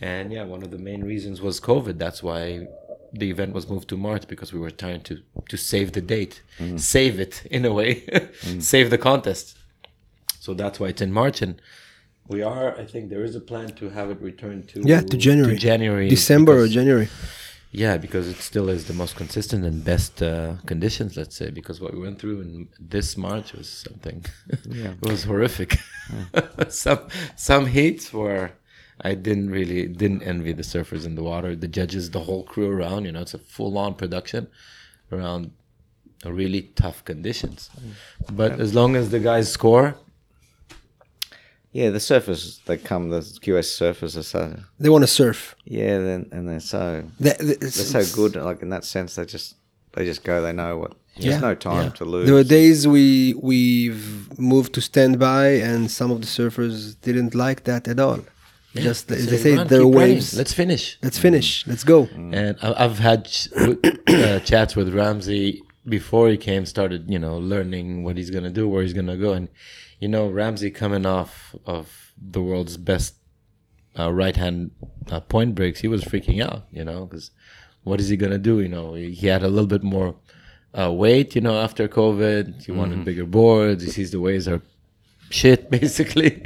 And yeah, one of the main reasons was COVID. That's why the event was moved to March because we were trying to to save the date, mm. save it in a way, (laughs) mm. save the contest. So that's why it's in March, and we are. I think there is a plan to have it returned to Yeah, to January. January, December or January. yeah, because it still is the most consistent and best uh, conditions, let's say, because what we went through in this March was something. (laughs) Yeah. it was horrific. (laughs) some some heats where I didn't really didn't envy the surfers in the water, the judges, the whole crew around. You know, it's a full on production around really tough conditions. But as long as the guys score, Yeah, the surfers that come, the QS surfers are so They want to surf. yeah, then and they're so They, they- they're so good. Like in that sense, they just they just go. They know what. Yeah, There's no time yeah. to lose. There were days we we've moved to standby, and some of the surfers didn't like that at all. Just they they say "Run, there are keep running. waves. Let's finish. Let's finish. Let's go. And I- I've had (coughs) uh, chats with Ramzi before he came, started, you know, learning what he's going to do, where he's going to go. And, you know, Ramzi coming off of the world's best uh, right hand uh, point breaks, he was freaking out, you know, because what is he going to do? You know, he had a little bit more uh, weight, you know, after COVID. He wanted bigger boards. He sees the waves are shit, (laughs) basically.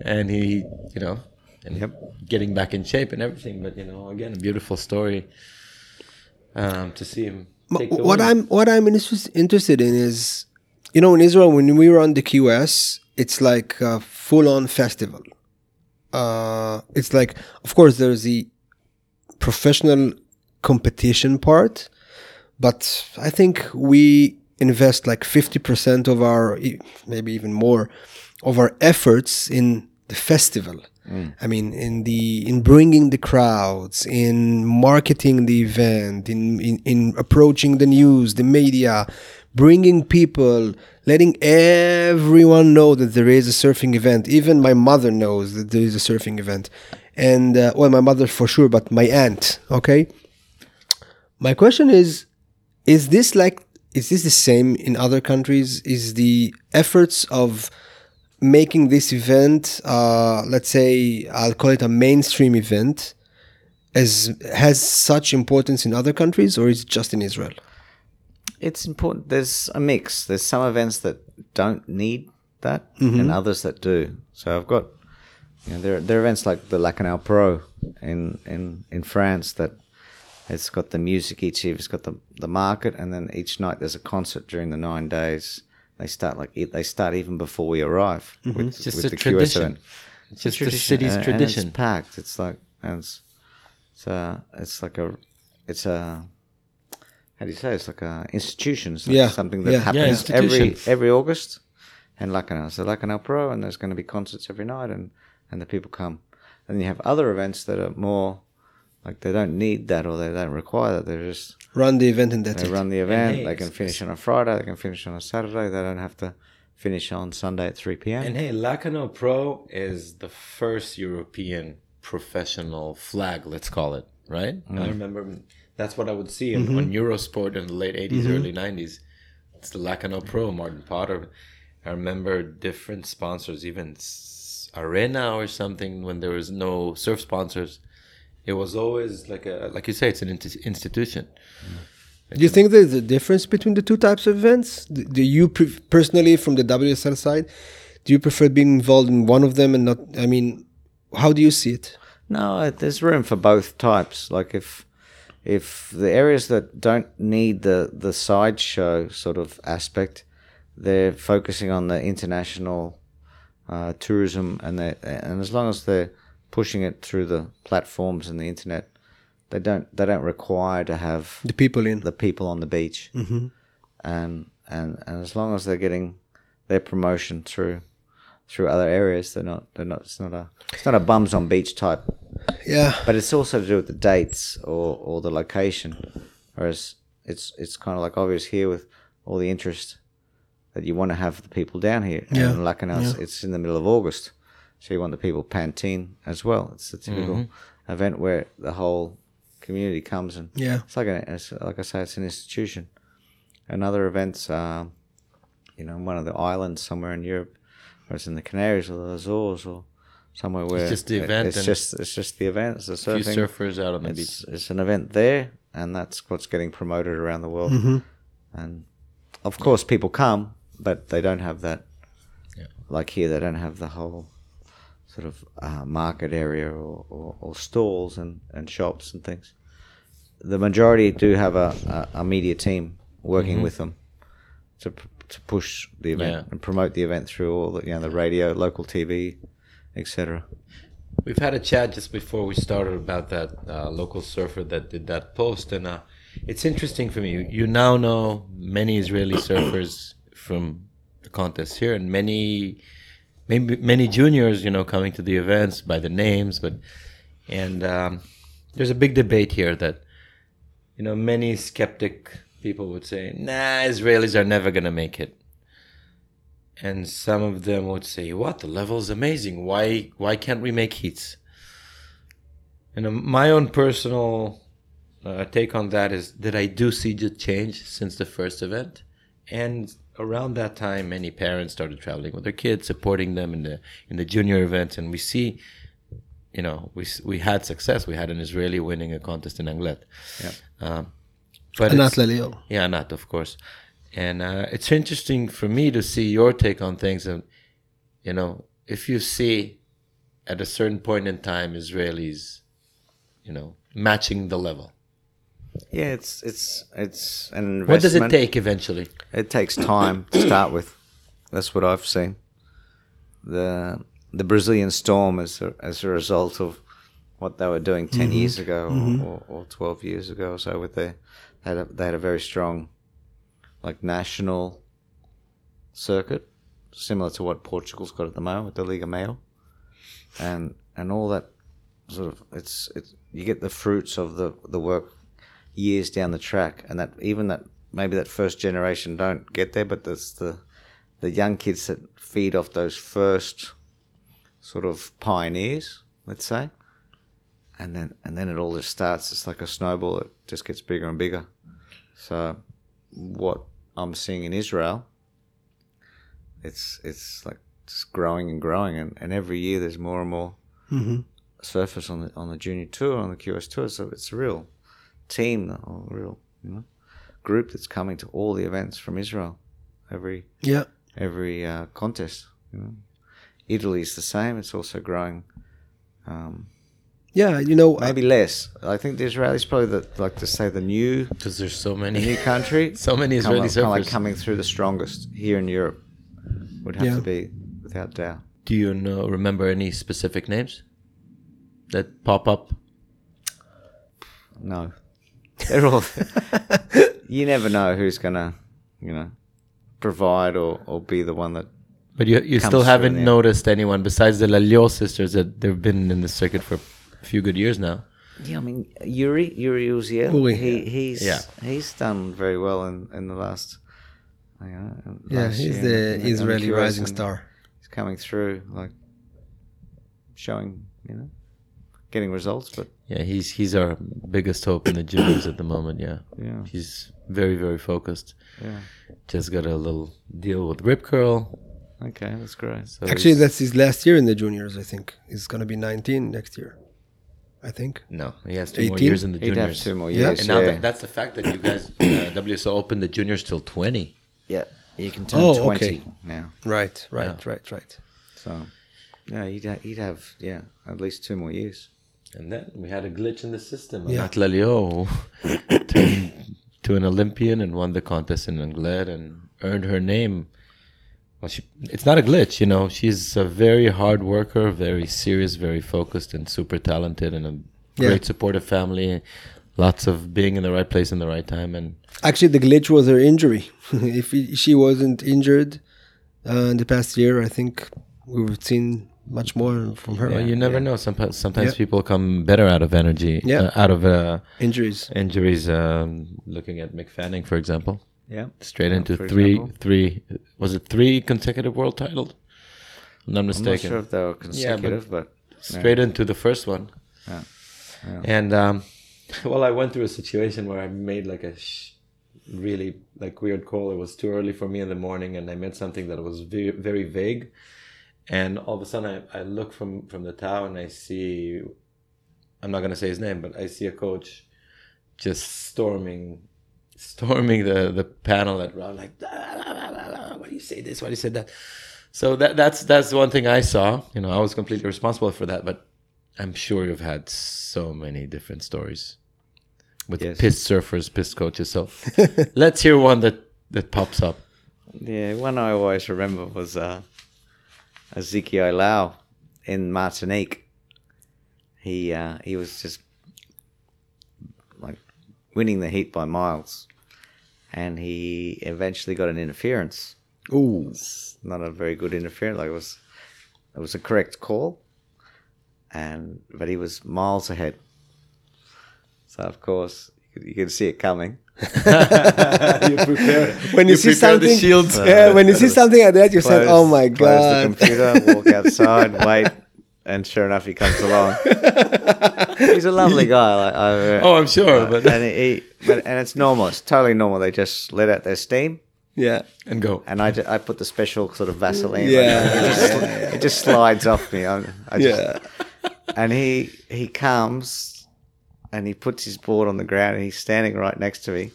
and he, you know, and Yep. getting back in shape and everything. But you know, again, a beautiful story um, to see him. Take what win. I'm what I'm interested in is, you know, in Israel when we run the QS, it's like a full-on festival. Uh, it's like, of course, there's the professional competition part, but I think we invest like fifty percent of our, maybe even more, of our efforts in the festival. I mean, in the in bringing the crowds, in marketing the event, in, in in approaching the news, the media, bringing people, letting everyone know that there is a surfing event. Even my mother knows that there is a surfing event, and uh, well, my mother for sure, but my aunt, okay. My question is, is this like is this the same in other countries? Is the efforts of making this event, uh, let's say, I'll call it a mainstream event, as has such importance in other countries, or is it just in Israel? It's important. There's a mix. There's some events that don't need that, and others that do. So I've got, you know, there there are events like the Lacanau Pro in in in France that it's got the music each year. It's got the the market, and then each night there's a concert during the nine days. They start like they start even before we arrive. With, It's just with a the tradition. It's just the city's and- and tradition. it's packed. It's like and it's it's uh it's like a it's a how do you say? It's like a institution. It's like Yeah, something that yeah. Yeah, happens every every August. And Lacanau, so Lacanau Pro, and there's going to be concerts every night, and and the people come. And you have other events that are more like they don't need that or they don't require that. They're just Run the event and that's they it. run the event. hey, they can finish on a Friday. They can finish on a Saturday. They don't have to finish on Sunday at three p.m. And hey, Lacanau Pro is the first European professional flag, let's call it, right? Mm. I remember that's what I would see in, on Eurosport in the late 80s, early 90s. It's the Lacanau Pro, Martin Potter. I remember different sponsors, even Arena or something, when there was no surf sponsors. It was always like a, like you say, it's an int- institution. Do you think there's a difference between the two types of events? Do do you pre- personally, from the WSL side, do you prefer being involved in one of them and not? I mean, how do you see it? No, uh, there's room for both types. Like if if the areas that don't need the the sideshow sort of aspect, they're focusing on the international uh, tourism, and they and as long as they're pushing it through the platforms and the internet, they don't they don't require to have The people in. the people on the beach, mm-hmm. and and and as long as they're getting their promotion through through other areas, they're not they're not it's not a it's not a bums on beach type, yeah. but it's also to do with the dates or or the location, whereas it's it's kind of like obvious here with all the interest that you want to have the people down here. Yeah. And Lacanau, it's- it's in the middle of August, so you want the people Pantene as well. It's a typical event where the whole community comes and Yeah. it's like a, it's like I say, it's an institution. And other events, um, you know, one of the islands somewhere in Europe, or it's in the Canaries or the Azores or somewhere where it's just the it- event It's and just it's just the event. It's the A few surfers out on the beach. It's, it's an event there, and that's what's getting promoted around the world. Mm-hmm. And of course, people come, but they don't have that. Yeah. Like here, they don't have the whole sort of uh, market area or, or, or stalls and, and shops and things. The majority do have a, a, a media team working with them to to push the event Yeah. and promote the event through all the you know the radio, local TV, etc. We've had a chat just before we started about that uh, local surfer that did that post, and uh, it's interesting for me. You, now know many Israeli (coughs) surfers from the contest here, and many, maybe many juniors, you know, coming to the events by the names, but and um, there's a big debate here that you know many skeptic people would say, "Nah, Israelis are never gonna make it." And some of them would say, "What the level is amazing. Why why can't we make heats?" And um, my own personal uh, take on that is that I do see the change since the first event, and around that time, many parents started traveling with their kids, supporting them in the in the junior events, and we see. You know, we we had success. We had an Israeli winning a contest in Anglet. Yeah. Um, but not Lelior. yeah, not of course. And uh, it's interesting for me to see your take on things. And you know, if you see at a certain point in time, Israelis, you know, matching the level? Yeah, it's it's it's an investment. What does it take eventually? It takes time to start with. That's what I've seen. The the Brazilian storm as a, as a result of what they were doing 10 years ago or, or, twelve years ago or so. With their they had a, they had a very strong like national circuit, similar to what Portugal's got at the moment with the Liga MEO, and and all that sort of it's it's you get the fruits of the the work years down the track, and that even that maybe that first generation don't get there, but there's the the young kids that feed off those first sort of pioneers, let's say, and then and then it all just starts. It's like a snowball; it just gets bigger and bigger. So, what I'm seeing in Israel, it's it's like just growing and growing, and, and every year there's more and more surface on the on the junior tour on the QS tour. So it's a real team, a real you know group that's coming to all the events from Israel every Yeah. every uh, contest. You know. Italy's the same; it's also growing. Um, Yeah, you know, I- maybe less. I think the Israelis probably the like to say the new Because there's so many. new country. (laughs) So many come- Israeli kinda like coming through the strongest here in Europe would have Yeah. to be without doubt. Do you know remember any specific names that pop up? No, they're all. (laughs) you never know who's gonna, you know, provide or, or be the one that. But you you Comes still haven't in the end. noticed anyone besides the Lelior sisters that they've been in the circuit for a few good years now. Yeah, I mean Yuri Yuri Uziel. Uri. He he's Yeah. he's done very well in, in the last. Uh, you know, yeah, last he's year the in- in Israeli rising star. He's coming through like showing you know getting results, but Yeah, he's he's our biggest hope in the juniors at the moment. Yeah, yeah he's very very focused. yeah Just got a little deal with Rip Curl. okay that's great. So Actually, that's his last year in the juniors. I think he's gonna be 19 next year. I think. no, he has two more years in the He'd juniors. have two more Yeah. years. And now yeah. that, that's the fact that you guys uh, (coughs) WSL opened the juniors till twenty. yeah, you can turn Oh, twenty okay. now. Right, right, Yeah. right, right. So yeah, he'd ha- he'd have yeah at least two more years. And then we had a glitch in the system. Yeah. Yeah. Lelior turned to an (coughs) Olympian and won the contest in Anglet and earned her name. Well, she, it's not a glitch, you know. She's a very hard worker, very serious, very focused, and super talented, and a Yeah. great supportive family. Lots of being in the right place in the right time, and Actually, the glitch was her injury. (laughs) if she wasn't injured uh, in the past year, I think we would have seen much more from her. well, you never know. Sometimes, sometimes Yeah. people come better out of energy, Yeah. uh, out of uh, Injuries. injuries. Um, looking at Mick Fanning, for example. Yeah, straight into for three example. three was it three consecutive world titles i'm not I'm not mistaken sure if they were consecutive, but, straight into the first one Yeah. Yeah. and um (laughs) well i went through a situation where i made like a sh- really like weird call it was too early for me in the morning and i made something that was very very vague and all of a sudden i, I look from from the tower and i see i'm not going to say his name but i see a coach just storming storming the the panel at round like "Ah, ah, ah, ah, ah, why do you say this? Why do you say that? So that that's that's one thing i saw. You know i was completely responsible for that but i'm sure you've had so many different stories with Yes. pissed surfers pissed coaches. So (laughs) let's hear one that that pops up. Yeah, one I always remember was uh, Ezekiel Lau in Martinique. He uh, he was just winning the heat by miles, and he eventually got an interference. Ooh. Not a very good interference. Like it was, it was a correct call, and but he was miles ahead. So of course you can see it coming. (laughs) you prepare When you, see prepare the something, shields. yeah, when you see something like that, you said, "Oh my god!" close the computer, walk outside, (laughs) wait, and sure enough, he comes along. (laughs) He's a lovely guy. Like, I, oh i'm sure but and he, but and it's normal. It's totally normal. They just let out their steam, yeah, and go and I, ju- I put the special sort of Vaseline. Yeah. it, just, it just slides off me. I, I just, yeah. and he he comes and he puts his board on the ground and he's standing right next to me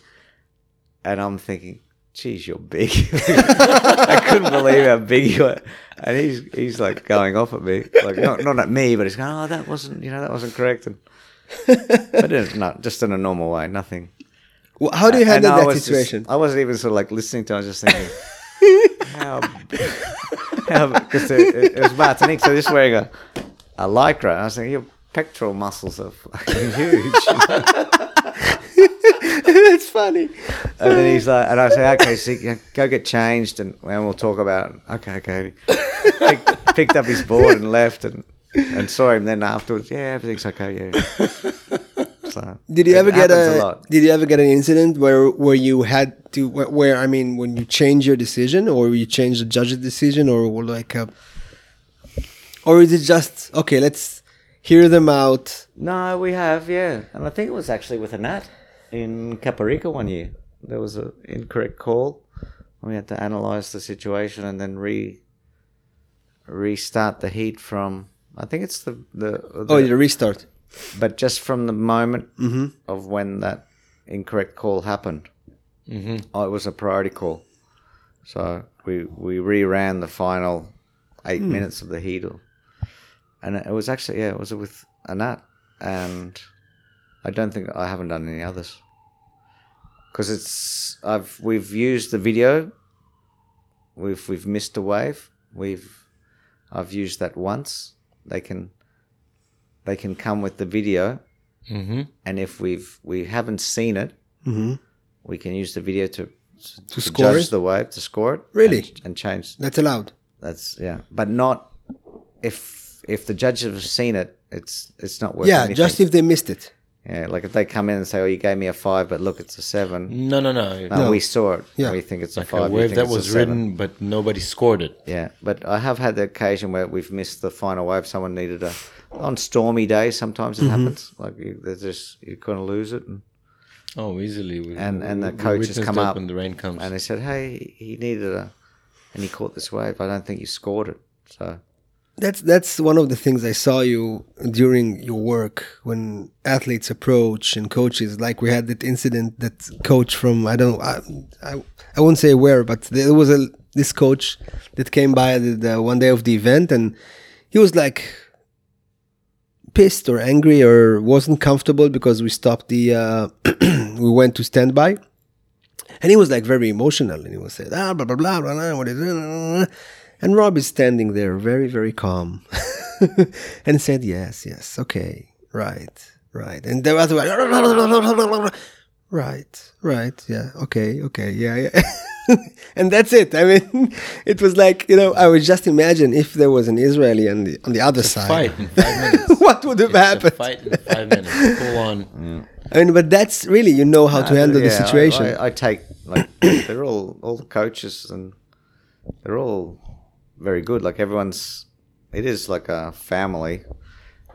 and i'm thinking geez, you're big. (laughs) I couldn't believe how big you were. And he's he's like going off at me, like not not at me, but he's going, oh, that wasn't, you know, that wasn't correct. And (laughs) but it's not just in a normal way, nothing. Wh- How do you And handle I that was just- situation? I wasn't even sort of like listening to. it, I was just thinking, (laughs) how, how, because it, it, it was Martinique, so just wearing a a lycra. I was thinking your pectoral muscles are fucking huge. (laughs) That's funny. And then he's like, and I say, okay, so go get changed, and, and we'll talk about. It. Okay, okay. Picked, (laughs) picked up his board and left, and and saw him then afterwards. Yeah, everything's okay. Yeah. (laughs) So Did you ever get happens a. Did you ever get an incident where where you had to where, where I mean when you change your decision or you change the judge's decision or like a, or is it just okay? Let's hear them out. No, we have, yeah. And I think it was actually with Anat in Caparica one year. There was an incorrect call. We had to analyze the situation and then re restart the heat from. I think it's the the, the Oh, the restart. but just from the moment of when that incorrect call happened. Mm-hmm. Oh, it was a priority call. So we we reran the final eight minutes of the heat, and it was actually yeah, it was with Anat and I don't think I haven't done any others because it's I've we've used the video. We've we've missed a wave. We've I've used that once. They can they can come with the video, Mm-hmm. and if we've we haven't seen it, we can use the video to to, score judge it? the wave to score it. Really? and, and change. That's allowed. That's yeah, but not if if the judges have seen it. It's it's not worth. Yeah, anything. just if they missed it. Yeah, like if they come in and say, "Oh, you gave me a five, but look, it's a seven. No, no, no. No, No. we saw it. Yeah. we think it's a Like five. a wave think that was written, but nobody scored it. Yeah, but I have had the occasion where we've missed the final wave. Someone needed a on stormy days. Sometimes it Mm-hmm. happens. Like you, there's just you kind of lose it, and, Oh, easily. We, and and the coach has come up when the rain comes. and they said, "Hey, he needed a, and he caught this wave. I don't think you scored it." So That's that's one of the things I saw you during your work when athletes approach and coaches. Like we had that incident that coach from I don't I I, I won't say where, but there was a this coach that came by the, the one day of the event and he was like pissed or angry or wasn't comfortable because we stopped the uh, (clears throat) we went to standby and he was like very emotional and he was saying ah blah blah blah blah, blah what is it? And Rob is standing there very very calm (laughs) and said yes yes okay right right. And the other way (laughs) right right yeah okay okay yeah yeah. (laughs) And that's it. I mean it was like you know I would just imagine if there was an Israeli on the on the other side. fight in five minutes. what would have It's a happened? fight in five minutes. Full on. I mean but that's really you know how to No, handle the yeah, I- situation I, I take like (coughs) they're all all the coaches and they're all very good. Like everyone's, it is like a family,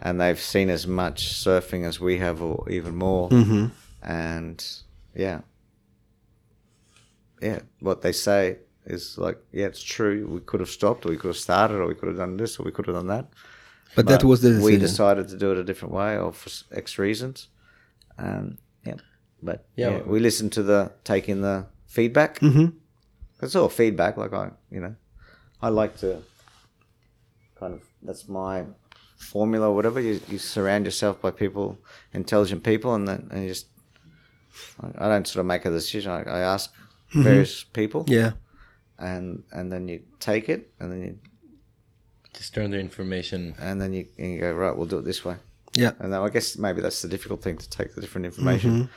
and they've seen as much surfing as we have, or even more. Mm-hmm. And yeah, yeah, what they say is like, yeah, it's true. We could have stopped, or we could have started, or we could have done this, or we could have done that. but that was the decision. we decided to do it a different way, or for X reasons. Um, yeah, but Yeah. yeah, we listened to the taking the feedback. Mm-hmm. It's all feedback. Like I, you know, I like to kind of that's my formula or whatever. You, you surround yourself by people, intelligent people, and then and you just. I- I don't sort of make a decision. I, I ask mm-hmm. various people, yeah and and then you take it, and then you Just turn the information. and then you, and you go right. We'll do it this way. yeah And then I guess maybe that's the difficult thing to take the different information mm-hmm.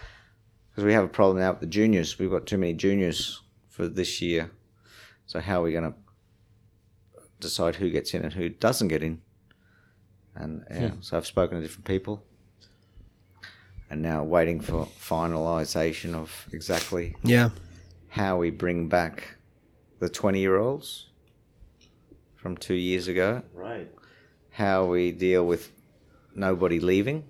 because we have a problem now with the juniors. We've got too many juniors for this year. So how are we going to decide who gets in and who doesn't get in? And yeah, so I've spoken to different people, and now waiting for finalisation of exactly yeah. how we bring back the twenty-year-olds from two years ago. Right. how we deal with nobody leaving,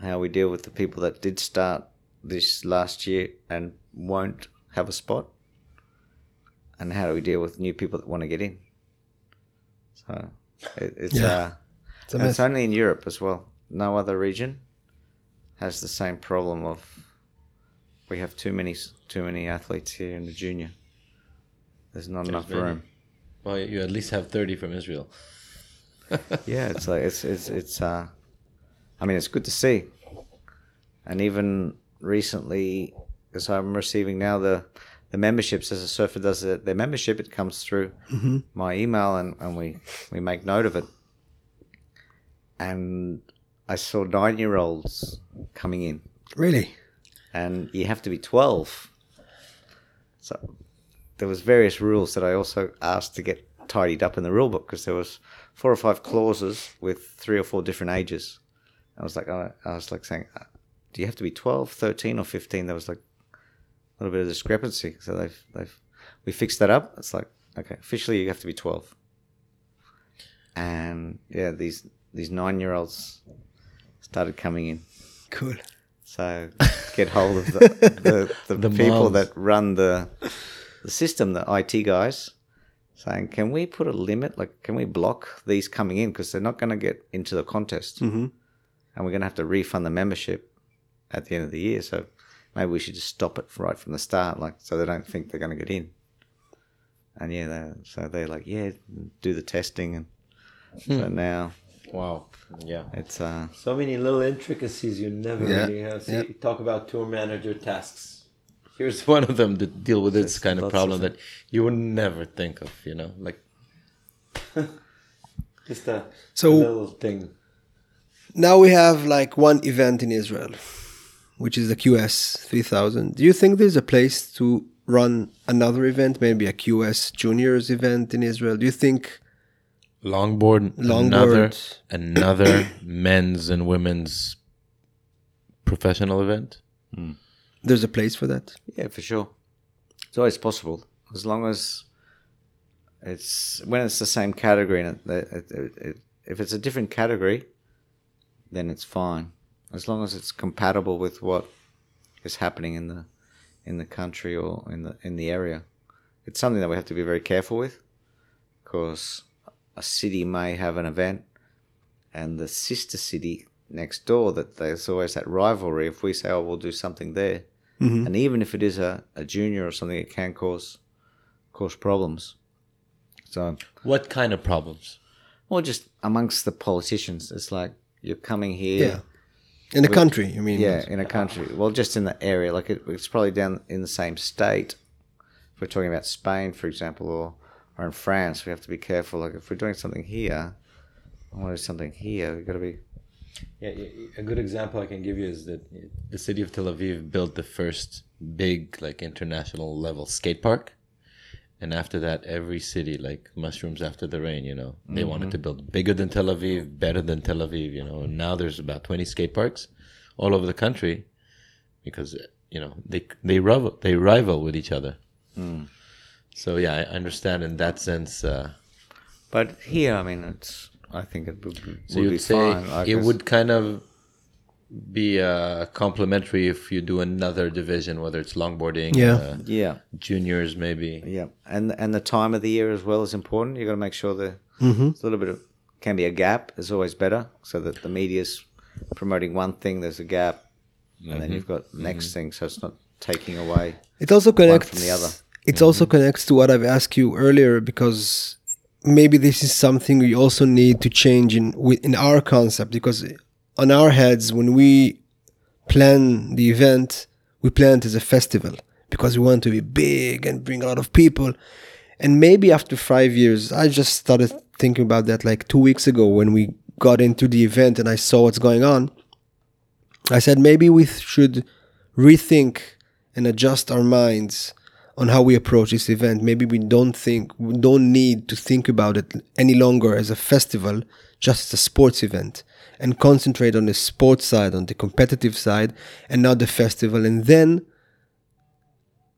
how we deal with the people that did start this last year and won't have a spot, and how do we deal with new people that want to get in. So it, it's Yeah. uh, It's a and it's only in Europe as well. No other region has the same problem of we have too many too many athletes here in the junior. There's not enough many. room. Well, you at least have 30 from Israel. (laughs) Yeah, it's like it's it's it's. Uh, I mean, it's good to see. And even recently, as I'm receiving now the the memberships as a surfer does their, their membership, it comes through my email, and, and we we make note of it. And I saw nine year olds coming in, Really? and you have to be twelve. So there was various rules that I also asked to get tidied up in the rule book because there was four or five clauses with three or four different ages. I was like, I, I was like saying, uh, do you have to be 12, 13 or 15? There was like a little bit of discrepancy. So they've, they've, we fixed that up. It's like, okay, officially you have to be 12. And yeah, these, these nine year olds started coming in. Cool. So (laughs) get hold of the (laughs) the, the, The people moms. that run the the system, the IT guys, saying, "Can we put a limit? Like, can we block these coming in because they're not going to get into the contest, mm-hmm. and we're going to have to refund the membership at the end of the year. So maybe we should just stop it right from the start, like so they don't think they're going to get in." And yeah, they, so they're like, "Yeah, do the testing," and so now Wow. Yeah. it's uh, So many little intricacies you never Yeah, really have. See, yeah. Talk about tour manager tasks. Here's (laughs) one of them that deal with this There's kind of problem of that you would never think of. You know, like (laughs) just a, So- a little thing. Now we have like one event in Israel, which is the QS 3000. Do you think there's a place to run another event, maybe a QS juniors event in Israel? Do you think Longboard, Longboard. another another (coughs) men's and women's professional event. Hmm. there's a place for that? Yeah, for sure. It's always possible as long as it's when it's the same category. And it, it, it, it, if it's a different category, then it's fine as long as it's compatible with what is happening in the in the country or in the in the area. It's something that we have to be very careful with, because a city may have an event, and the sister city next door that there's always that rivalry. If we say, "Oh, we'll do something there," mm-hmm. and even if it is a, a junior or something, it can cause cause problems. So, What kind of problems? well, just amongst the politicians, it's like you're coming here. Yeah. In the country, I mean. Yeah, in a country. Well, just in the area. Like it, it's probably down in the same state. If we're talking about Spain, for example, or or in France, we have to be careful. Like if we're doing something here, I want to do something here. We've got to be. Yeah, y- y- a good example I can give you is that the city of Tel Aviv built the first big, like international level skate park, and after that, every city, like mushrooms after the rain, you know, they wanted to build bigger than Tel Aviv, better than Tel Aviv, you know. And now there's about twenty skate parks all over the country because you know they they rival they rival with each other. So yeah, I understand in that sense. Uh, But here, I mean, it's. I think it would, would So be you'd say fine. It would kind of be uh, complementary if you do another division, whether it's longboarding, Yeah. uh, Yeah, juniors, maybe. yeah, and and the time of the year as well is important. You got to make sure that Mm-hmm. there's a little bit of can be a gap is always better, so that the media's promoting one thing, there's a gap, and then you've got the next thing, so it's not taking away. It also connects from the other. It also connects to what I've asked you earlier because maybe this is something we also need to change in in our concept because on our heads when we plan the event we plan it as a festival because we want to be big and bring a lot of people. And maybe after 5 years I just started thinking about that like 2 weeks ago when we got into the event and I saw what's going on. I said maybe we should rethink and adjust our minds on how we approach this event. Maybe we don't think we don't need to think about it any longer as a festival, just as a sports event, and concentrate on the sports side, on the competitive side, and not the festival. And then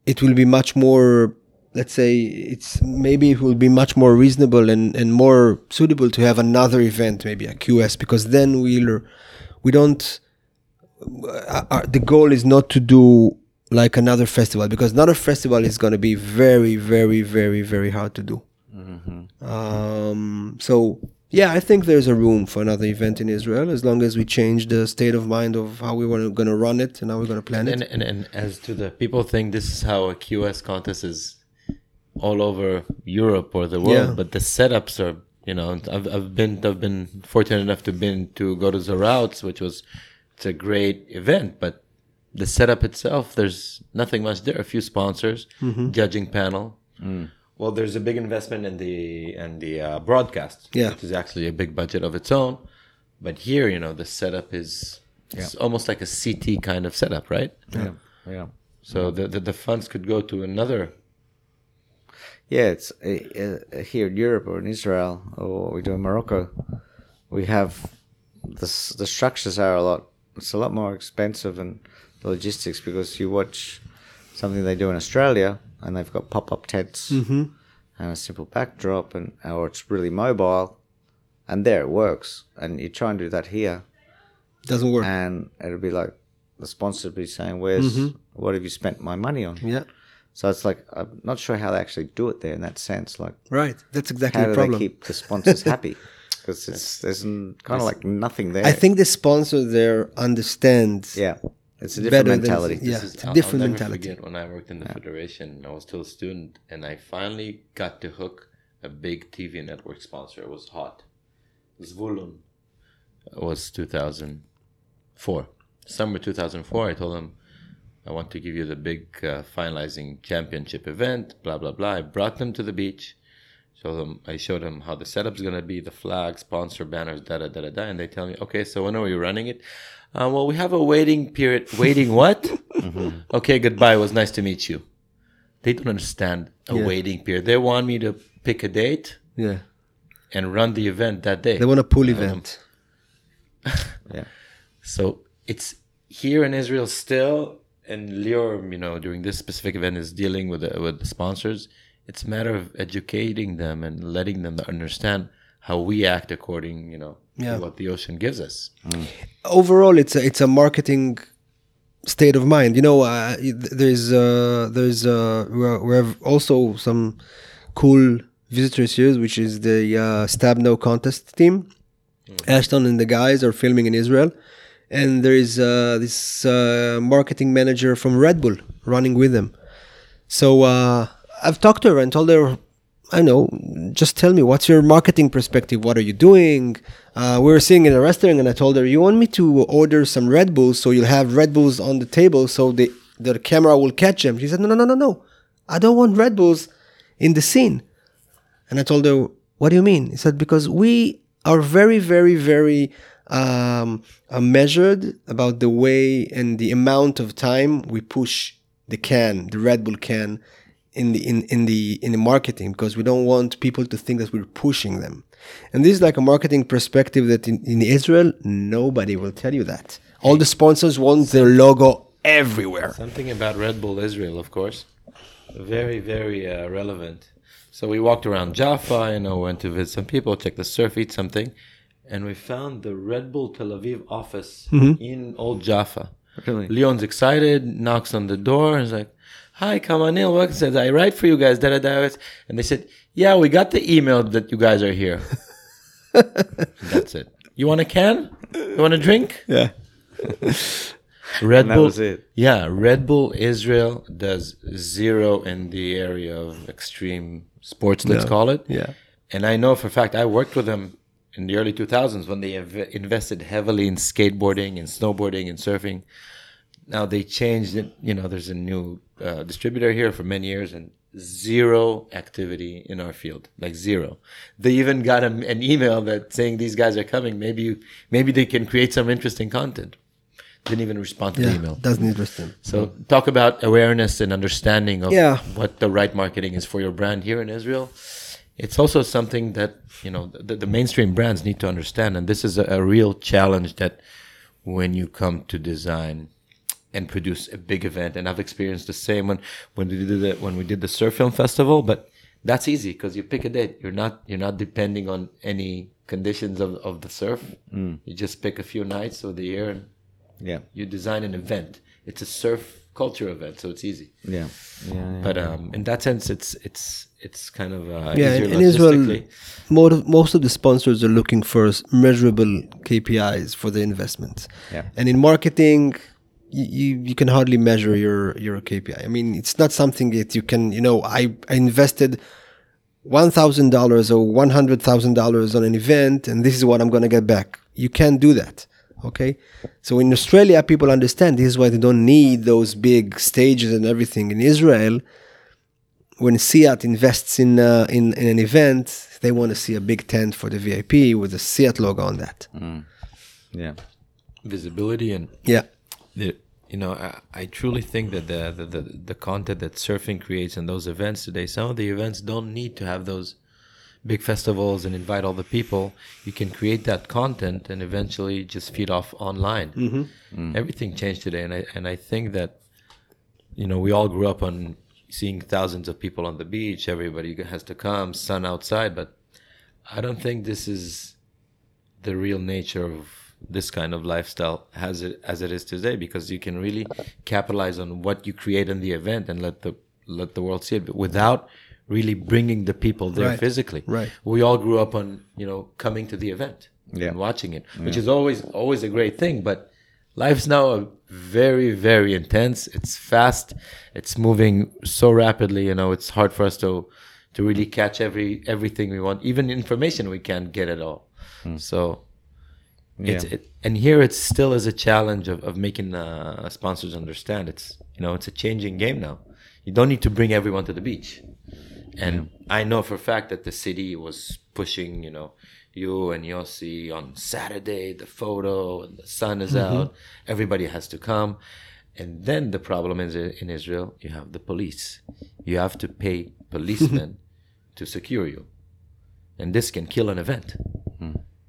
it will be much more let's say it's maybe it will be much more reasonable and, and more suitable to have another event maybe a qs because then we'll we don't uh, uh, the goal is not to do like another festival because another festival is going to be very very very very hard to do um so Yeah, I think there's a room for another event in Israel as long as we change the state of mind of how we were going to run it and how we're going to plan it. And, and and as to the people think this is how a QS contest is all over Europe or the world, Yeah. but the setups are you know I've I've been I've been fortunate enough to been to go to Zarautz, which was it's a great event, but the setup itself there's nothing much there. A few sponsors, Mm-hmm. judging panel. Well, there's a big investment in the in the uh, broadcast, Yeah. which is actually a big budget of its own. But here, you know, the setup is it's almost like a CT kind of setup, right? Yeah. Yeah. So the, the the funds could go to another. Yeah, it's uh, uh, here in Europe or in Israel or we do in Morocco. We have the the structures are a lot. It's a lot more expensive and the logistics because you watch something they do in Australia and they've got pop up tents mm-hmm. and a simple backdrop and or it's really mobile, and there it works. And you try and do that here, Doesn't work. and it'll be like the sponsor be saying, "Where's mm-hmm. what have you spent my money on?" yeah, So it's like I'm not sure how they actually do it there in that sense. Like, right. That's exactly how the do problem. they keep the sponsors (laughs) happy? Because it's there's kind of like nothing there. I think the sponsor there understands. yeah, it's a better different than- mentality. yeah. This it's a I'll- different I'll never mentality. Forget when I worked in the federation, I was still a student, and I finally got to hook a big TV network sponsor. It was hot. Zvulun. It was 2004, summer 2004. I told him I want to give you the big uh, finalizing championship event. Blah blah blah. I brought them to the beach. Showed them. I showed them how the setup's gonna be, the flag, sponsor banners, da da da da da. And they tell me, okay, so when are we running it? Uh, well, we have a waiting period. Waiting what? (laughs) Mm-hmm. Okay, goodbye. It was nice to meet you. They don't understand a Yeah. waiting period. They want me to pick a date Yeah, and run the event that day. they want a pool um, event. (laughs) Yeah, So it's here in Israel still, and Lior, you know, during this specific event is dealing with the, with the sponsors. It's a matter of educating them and letting them understand how we act according, you know, Yeah. to what the ocean gives us. Overall, it's a, it's a marketing state of mind. You know, uh, there's uh, there's uh, we have also some cool visitors here, which is the uh, Stab No contest team. Ashton and the guys are filming in Israel, and there is uh, this uh, marketing manager from Red Bull running with them. So uh, I've talked to her and told her, I know, just tell me what's your marketing perspective. What are you doing? Uh, we were sitting in a restaurant, and I told her, you want me to order some Red Bulls so you'll have Red Bulls on the table so the the camera will catch them. She said, no, no, no, no, no. I don't want Red Bulls in the scene. And I told her, What do you mean? He said, Because we are very, very, very um, uh, measured about the way and the amount of time we push the can, the Red Bull can, in the in, in the in the marketing because we don't want people to think that we're pushing them. And this is like a marketing perspective that in, in Israel nobody will tell you that. All the sponsors want their logo everywhere. Something about Red Bull Israel, of course. Very, very uh, relevant. So we walked around Jaffa, you know, went to visit some people, check the surf, eat something, and we found the Red Bull Tel Aviv office in Old Jaffa. Really? Leon's excited, knocks on the door, and is like, "Hi, Kamanil, welcome." Says, "I write for you guys." Da, da, da. And they said, "Yeah, we got the email that you guys are here." (laughs) That's it. You want a can? You want a drink? (laughs) Yeah. Red Bull. was it. Yeah, Red Bull Israel does zero in the area of extreme sports. Let's Yeah. call it. Yeah. And I know for a fact I worked with them in the early 2000s when they inv- invested heavily in skateboarding and snowboarding and surfing. Now they changed it. You know, there's a new uh, distributor here for many years and zero activity in our field, like zero. They even got an, an email that saying these guys are coming. Maybe you, maybe they can create some interesting content. Didn't even respond to the email. Doesn't interest them. So talk about awareness and understanding of Yeah. what the right marketing is for your brand here in Israel. It's also something that you know the, the mainstream brands need to understand, and this is a, a real challenge that when you come to design and produce a big event, and I've experienced the same when when we did the when we did the surf film festival, but that's easy because you pick a date. You're not you're not depending on any conditions of, of the surf. You just pick a few nights of the year and Yeah. you design an event. It's a surf culture event, so it's easy. Yeah. Yeah. yeah. But um, in that sense, it's it's it's kind of uh, Yeah, in, in Israel, most of, most of the sponsors are looking for measurable KPIs for the investment. Yeah. And in marketing, you, you, you can hardly measure your, your KPI. I mean, it's not something that you can, you know, I, I invested $1,000 or $100,000 on an event and this is what I'm going to get back. You can't do that. Okay. So in Australia, people understand this is why they don't need those big stages and everything. In Israel, when Seat invests in, uh, in in an event, they want to see a big tent for the VIP with the Seat logo on that. yeah. visibility and Yeah, the, you know I, I truly think that the, the the the content that surfing creates in those events today some of the events don't need to have those big festivals and invite all the people. You can create that content and eventually just feed off online. Mm-hmm. Mm. Everything changed today and i and i think that you know we all grew up on seeing thousands of people on the beach. Everybody has to come sun outside but i don't think this is the real nature of this kind of lifestyle as it as it is today because you can really capitalize on what you create in the event and let the let the world see it but without really bringing the people there Right. physically. Right. we all grew up on you know coming to the event Yeah. and watching it which is always always a great thing but life's now a very very intense. It's fast. It's moving so rapidly you know it's hard for us to to really catch every everything we want. Even information we can't get at all. Hmm. So it's it, and here it's still is a challenge of, of making uh, sponsors understand it's you know it's a changing game now. You don't need to bring everyone to the beach. And i know for a fact that the city was pushing you know you and yossi on saturday the photo and the sun is out everybody has to come. And then the problem is uh, in israel you have the police. You have to pay (laughs) policemen to secure you. And this can kill an event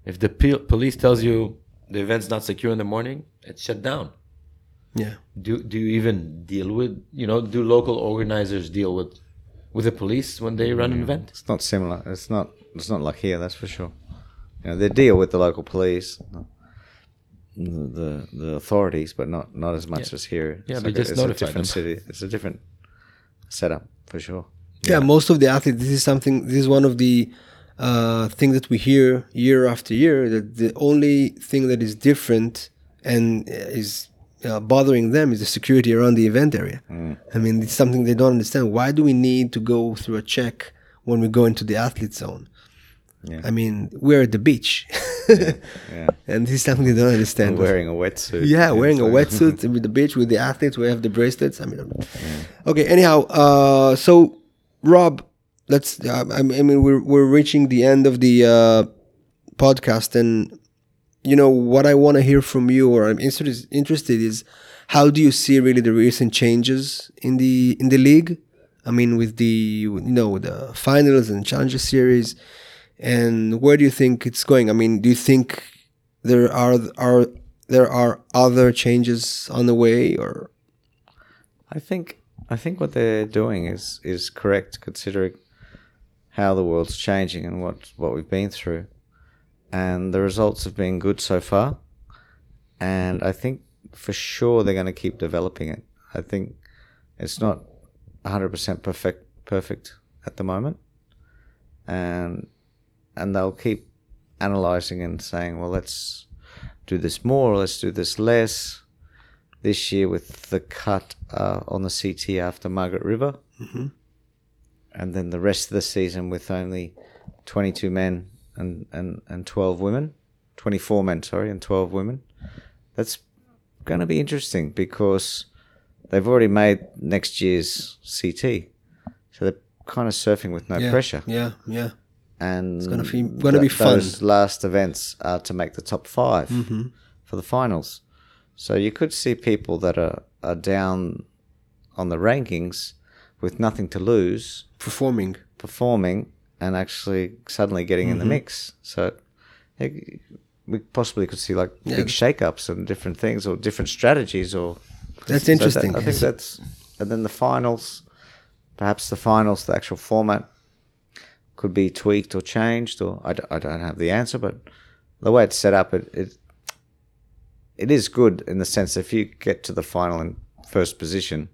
if the pe- police tells you the event's not secure in the morning, it's shut down. yeah. Do do you even deal with you know do local organizers deal with with the police when they run an mm. event? It's not similar. It's not. It's not like here. That's for sure. You know, they deal with the local police, the the, the authorities, but not not as much Yeah. as here. Yeah, it's they like a, it's a different them. city. It's a different setup for sure. yeah, Most of the athletes, this is something. This is one of the uh, things that we hear year after year. That the only thing that is different and is uh, bothering them is the security around the event area. I mean, it's something they don't understand. Why do we need to go through a check when we go into the athlete zone? Yeah. I mean, we're at the beach, (laughs) Yeah, and this is something they don't understand. wearing a wetsuit. Yeah, wearing a (laughs) wetsuit with the beach with the athletes. We have the bracelets. I mean, okay. Anyhow, uh, so Rob, let's. I mean, I mean, we're we're reaching the end of the uh, podcast, and you know what I want to hear from you, or I'm interested interested is how do you see really the recent changes in the in the league? I mean, with the you know the finals and challenger series, and where do you think it's going? I mean, do you think there are are there are other changes on the way, or I think I think what they're doing is is correct considering how the world's changing and what what we've been through, and the results have been good so far, and I think for sure they're going to keep developing it. I think it's not hundred percent perfect perfect at the moment, and and they'll keep analyzing and saying, well, let's do this more, let's do this less. This year with the cut uh, on the CT after Margaret River, mm-hmm. And then the rest of the season with only 22 men and, and, and 12 women, 24 men, sorry, and 12 women. That's going to be interesting because they've already made next year's CT, so they're kind of surfing with no yeah, pressure. Yeah, yeah. And it's gonna be- gonna be fun. Those last events are to make the top 5 Mm-hmm. for the finals. So you could see people that are, are down on the rankings with nothing to lose Performing. performing and actually suddenly getting Mm-hmm. in the mix. So it, we possibly could see like Yeah. big shake-ups and different things or different strategies or That's so that- interesting. I think that's and then the finals, perhaps the finals, the actual format could be tweaked or changed or I, d- I don't have the answer, but the way it's set up, it, it it is good in the sense if you get to the final and first position,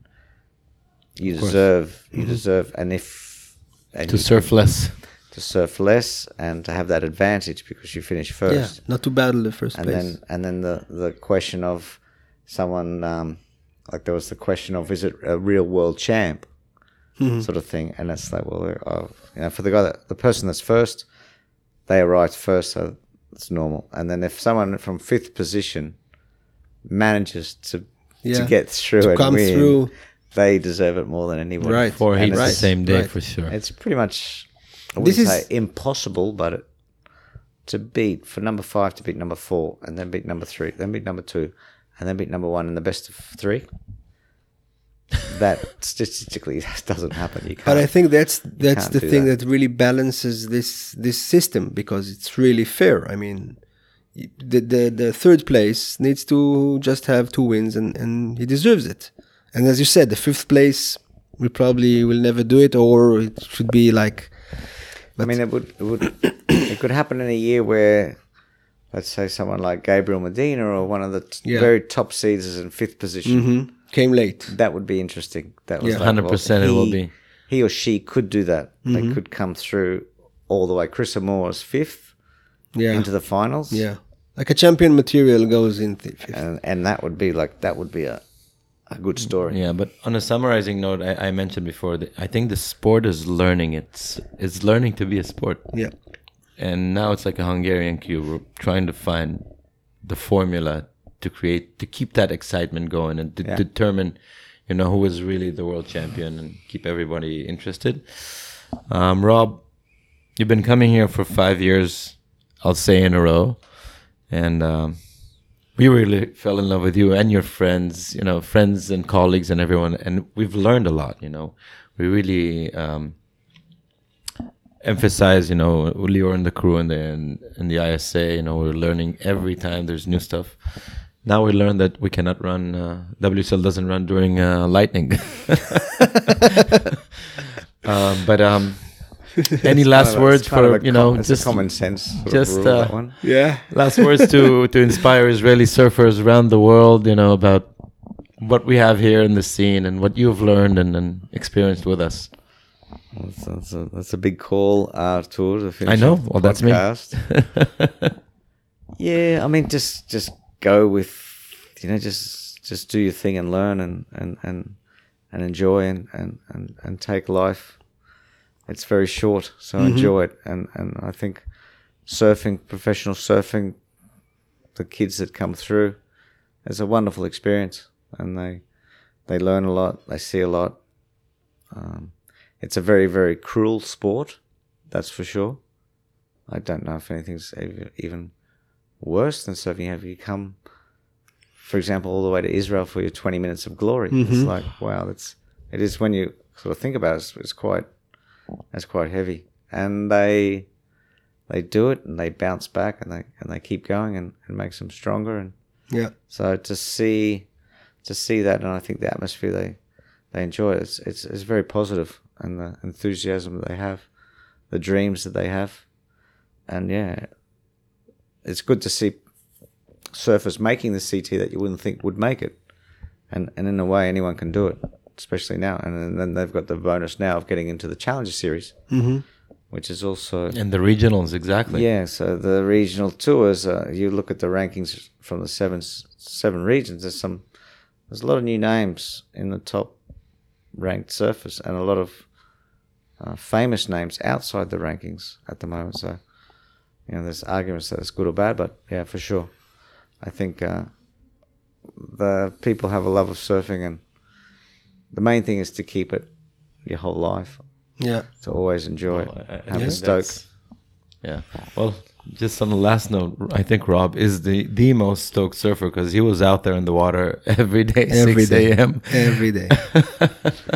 you deserve you deserve, and if and To surf less. to surf less and to have that advantage because you finish Yeah, first. not to battle the first and place. then and then the the question of someone um, like there was the question of is it a real world champ sort of thing, and it's like well, uh, you know, for the guy that the person that's first, they arrived first, so it's normal. And then if someone from fifth position manages to Yeah. to get through To and come win, through. They deserve it more than anyone. Right. Four And heats the same day right. for sure. it's pretty much I This wouldn't is- say impossible, but it, to beat for number five to beat number four, and then beat number three, then beat number two, and then beat number one in the best of three. that (laughs) statistically doesn't happen. You can't. But I think that's that's the thing that. that. really balances this this system because it's really fair. I mean, the the, the third place needs to just have two wins and and he deserves it. And as you said, the fifth place we probably will never do it, or it should be like. I mean, it would it would (coughs) it could happen in a year where, let's say, someone like Gabriel Medina or one of the t- Yeah. very top seeds is in fifth position. Mhm. Came late. That would be interesting. That was Yeah. like, 100% it will he- be. He or she could do that. Mm-hmm. They could come through all the way. Chris Moore's fifth Yeah. into the finals. yeah. Like a champion material goes in the fifth. and and that would be like that would be a a good story. Yeah, but on a summarizing note, I, I mentioned before that I think the sport is learning. It's it's learning to be a sport, yeah. and now it's like a Hungarian cube. We're trying to find the formula to create to keep that excitement going and to Yeah. determine, you know, who is really the world champion and keep everybody interested. Um, Rob, you've been coming here for five years, I'll say in a row, and um, we really fell in love with you and your friends, you know, friends and colleagues and everyone, and we've learned a lot. You know, we really um, emphasize, you know, Lior and the crew and the and, and the ISA. You know, we're learning every time there's new stuff. Now we learned that we cannot run. Uh, WSL doesn't run during uh, lightning. (laughs) (laughs) um, but um, (laughs) any last a- words it's kind of for you know it's just common sense just, uh, one. Yeah. (laughs) last words to to inspire Israeli surfers around the world, you know, about what we have here in the scene and what you've learned and, and experienced with us. That's, that's, a, that's a big call, Artur. To I know. Well, that's me. (laughs) yeah, I mean, just just go with, you know, just just do your thing and learn and and and, and enjoy and, and and and take life. It's very short, so Mm-hmm. enjoy it. And and I think surfing, professional surfing, the kids that come through, it's a wonderful experience, and they they learn a lot, they see a lot. Um, it's a very very cruel sport, that's for sure. I don't know if anything's ev- even worse than surfing. Have you come, for example, all the way to Israel for your twenty minutes of glory? It's like wow, that's it is when you sort of think about it. It's, it's quite it's quite heavy, and they they do it and they bounce back and they and they keep going and, and makes them stronger. And Yeah. so to see to see that and I think the atmosphere they they enjoy it's it's, it's very positive and the enthusiasm that they have the dreams that they have. And yeah it's good to see surfers making the CT that you wouldn't think would make it. And and in a way anyone can do it especially now and then they've got the bonus now of getting into the Challenger series Mm-hmm. which is also And the regionals, exactly. yeah, so the regional tours, uh, you look at the rankings from the seven seven regions. There's some, there's a lot of new names in the top ranked surface, and a lot of uh, famous names outside the rankings at the moment. So, you know, there's arguments that it's good or bad, but yeah, for sure, I think uh, the people have a love of surfing, and the main thing is to keep it your whole life, Yeah. to always enjoy Well, I- I it, have think a stoke. that's- Yeah. Well, just on the last note, I think Rob is the the most stoked surfer because he was out there in the water (laughs) every day, every 6 a.m. Every day. (laughs)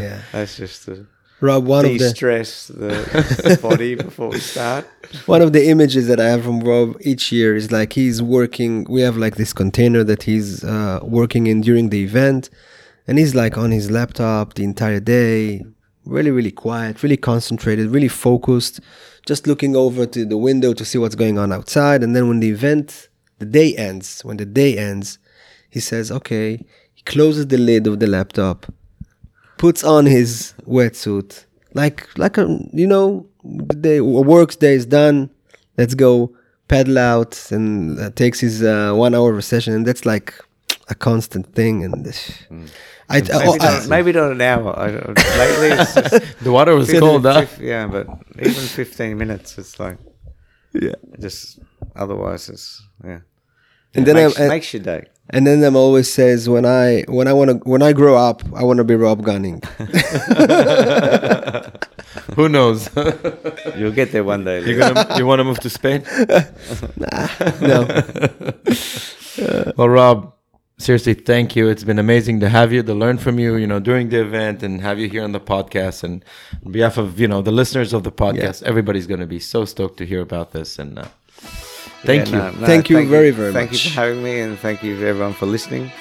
yeah. That's just the Rob, one of the de-stress the (laughs) body before we start. one of the images that I have from Rob each year is like he's working. We have like this container that he's uh, working in during the event, and he's like on his laptop the entire day, really, really quiet, really concentrated, really focused, just looking over to the window to see what's going on outside. And then when the event, the day ends, when the day ends, he says, "Okay." He closes the lid of the laptop, puts on his wetsuit, like like a you know, the day, a work day is done. Let's go paddle out and uh, takes his uh, one hour session, and that's like a constant thing. And (sighs) I, Maybe, oh, I- not, maybe not an hour. I, lately, it's (laughs) just The water was 15 cold, huh? Yeah, but even 15 minutes, it's like, yeah. just otherwise, it's, yeah. And then makes, I'm, makes your day. and then I'm always says when I when I want to when I grow up I want to be Rob Gunning. (laughs) Who knows? (laughs) You'll get there one day. You're gonna, you want to move to Spain? no, Well, Rob, seriously, thank you. It's been amazing to have you, to learn from you, you know, during the event and have you here on the podcast. And on behalf of, you know, the listeners of the podcast, everybody's going to be so stoked to hear about this. And uh, thank Yeah, you. no, no, Thank you very, very thank much. Thank you for having me, and thank you to everyone for listening.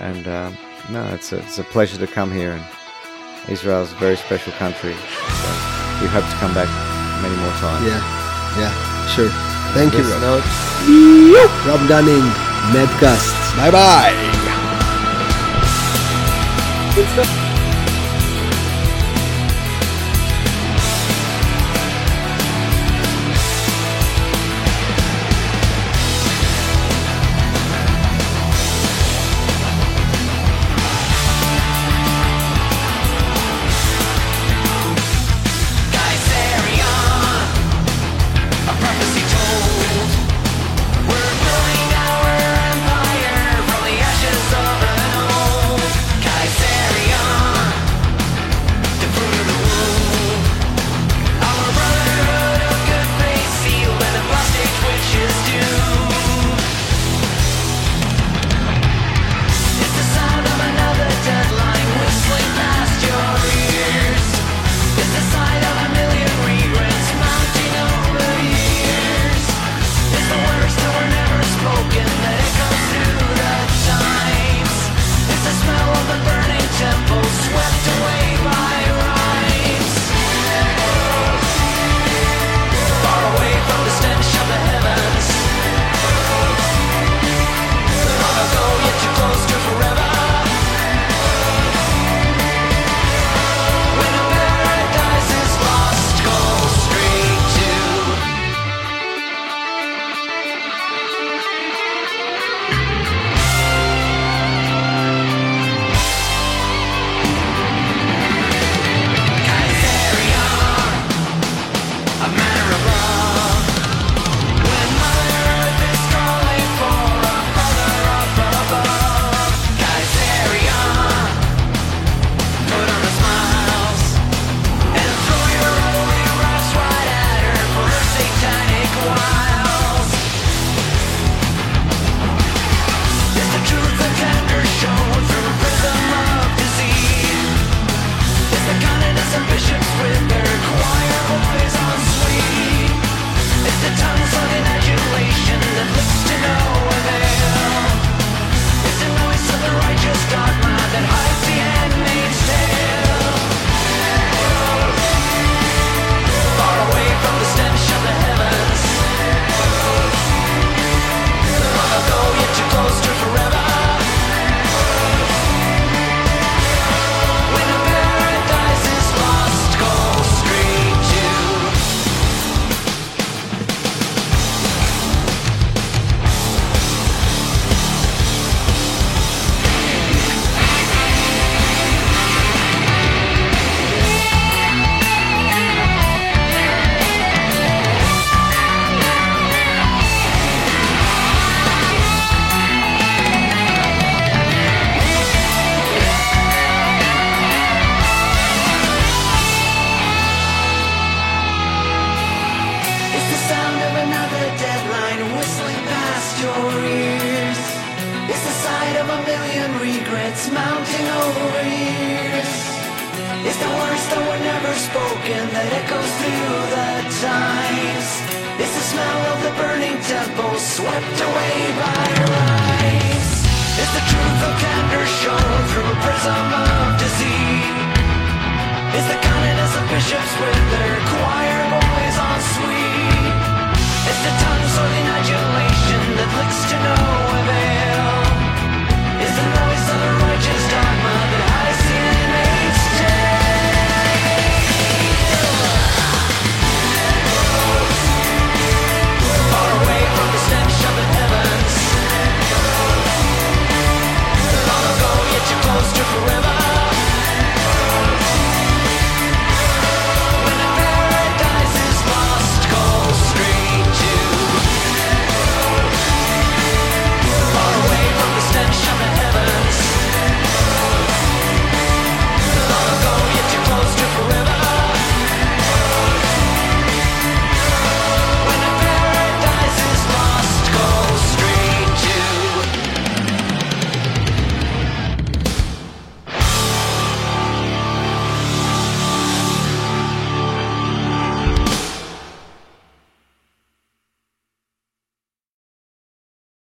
And um, no, it's a, it's a pleasure to come here. And Israel's a very special country. So we hope to come back many more times. yeah, yeah, sure. Thank you, Rob. note, Rob Gunning, Medcast. Bye bye.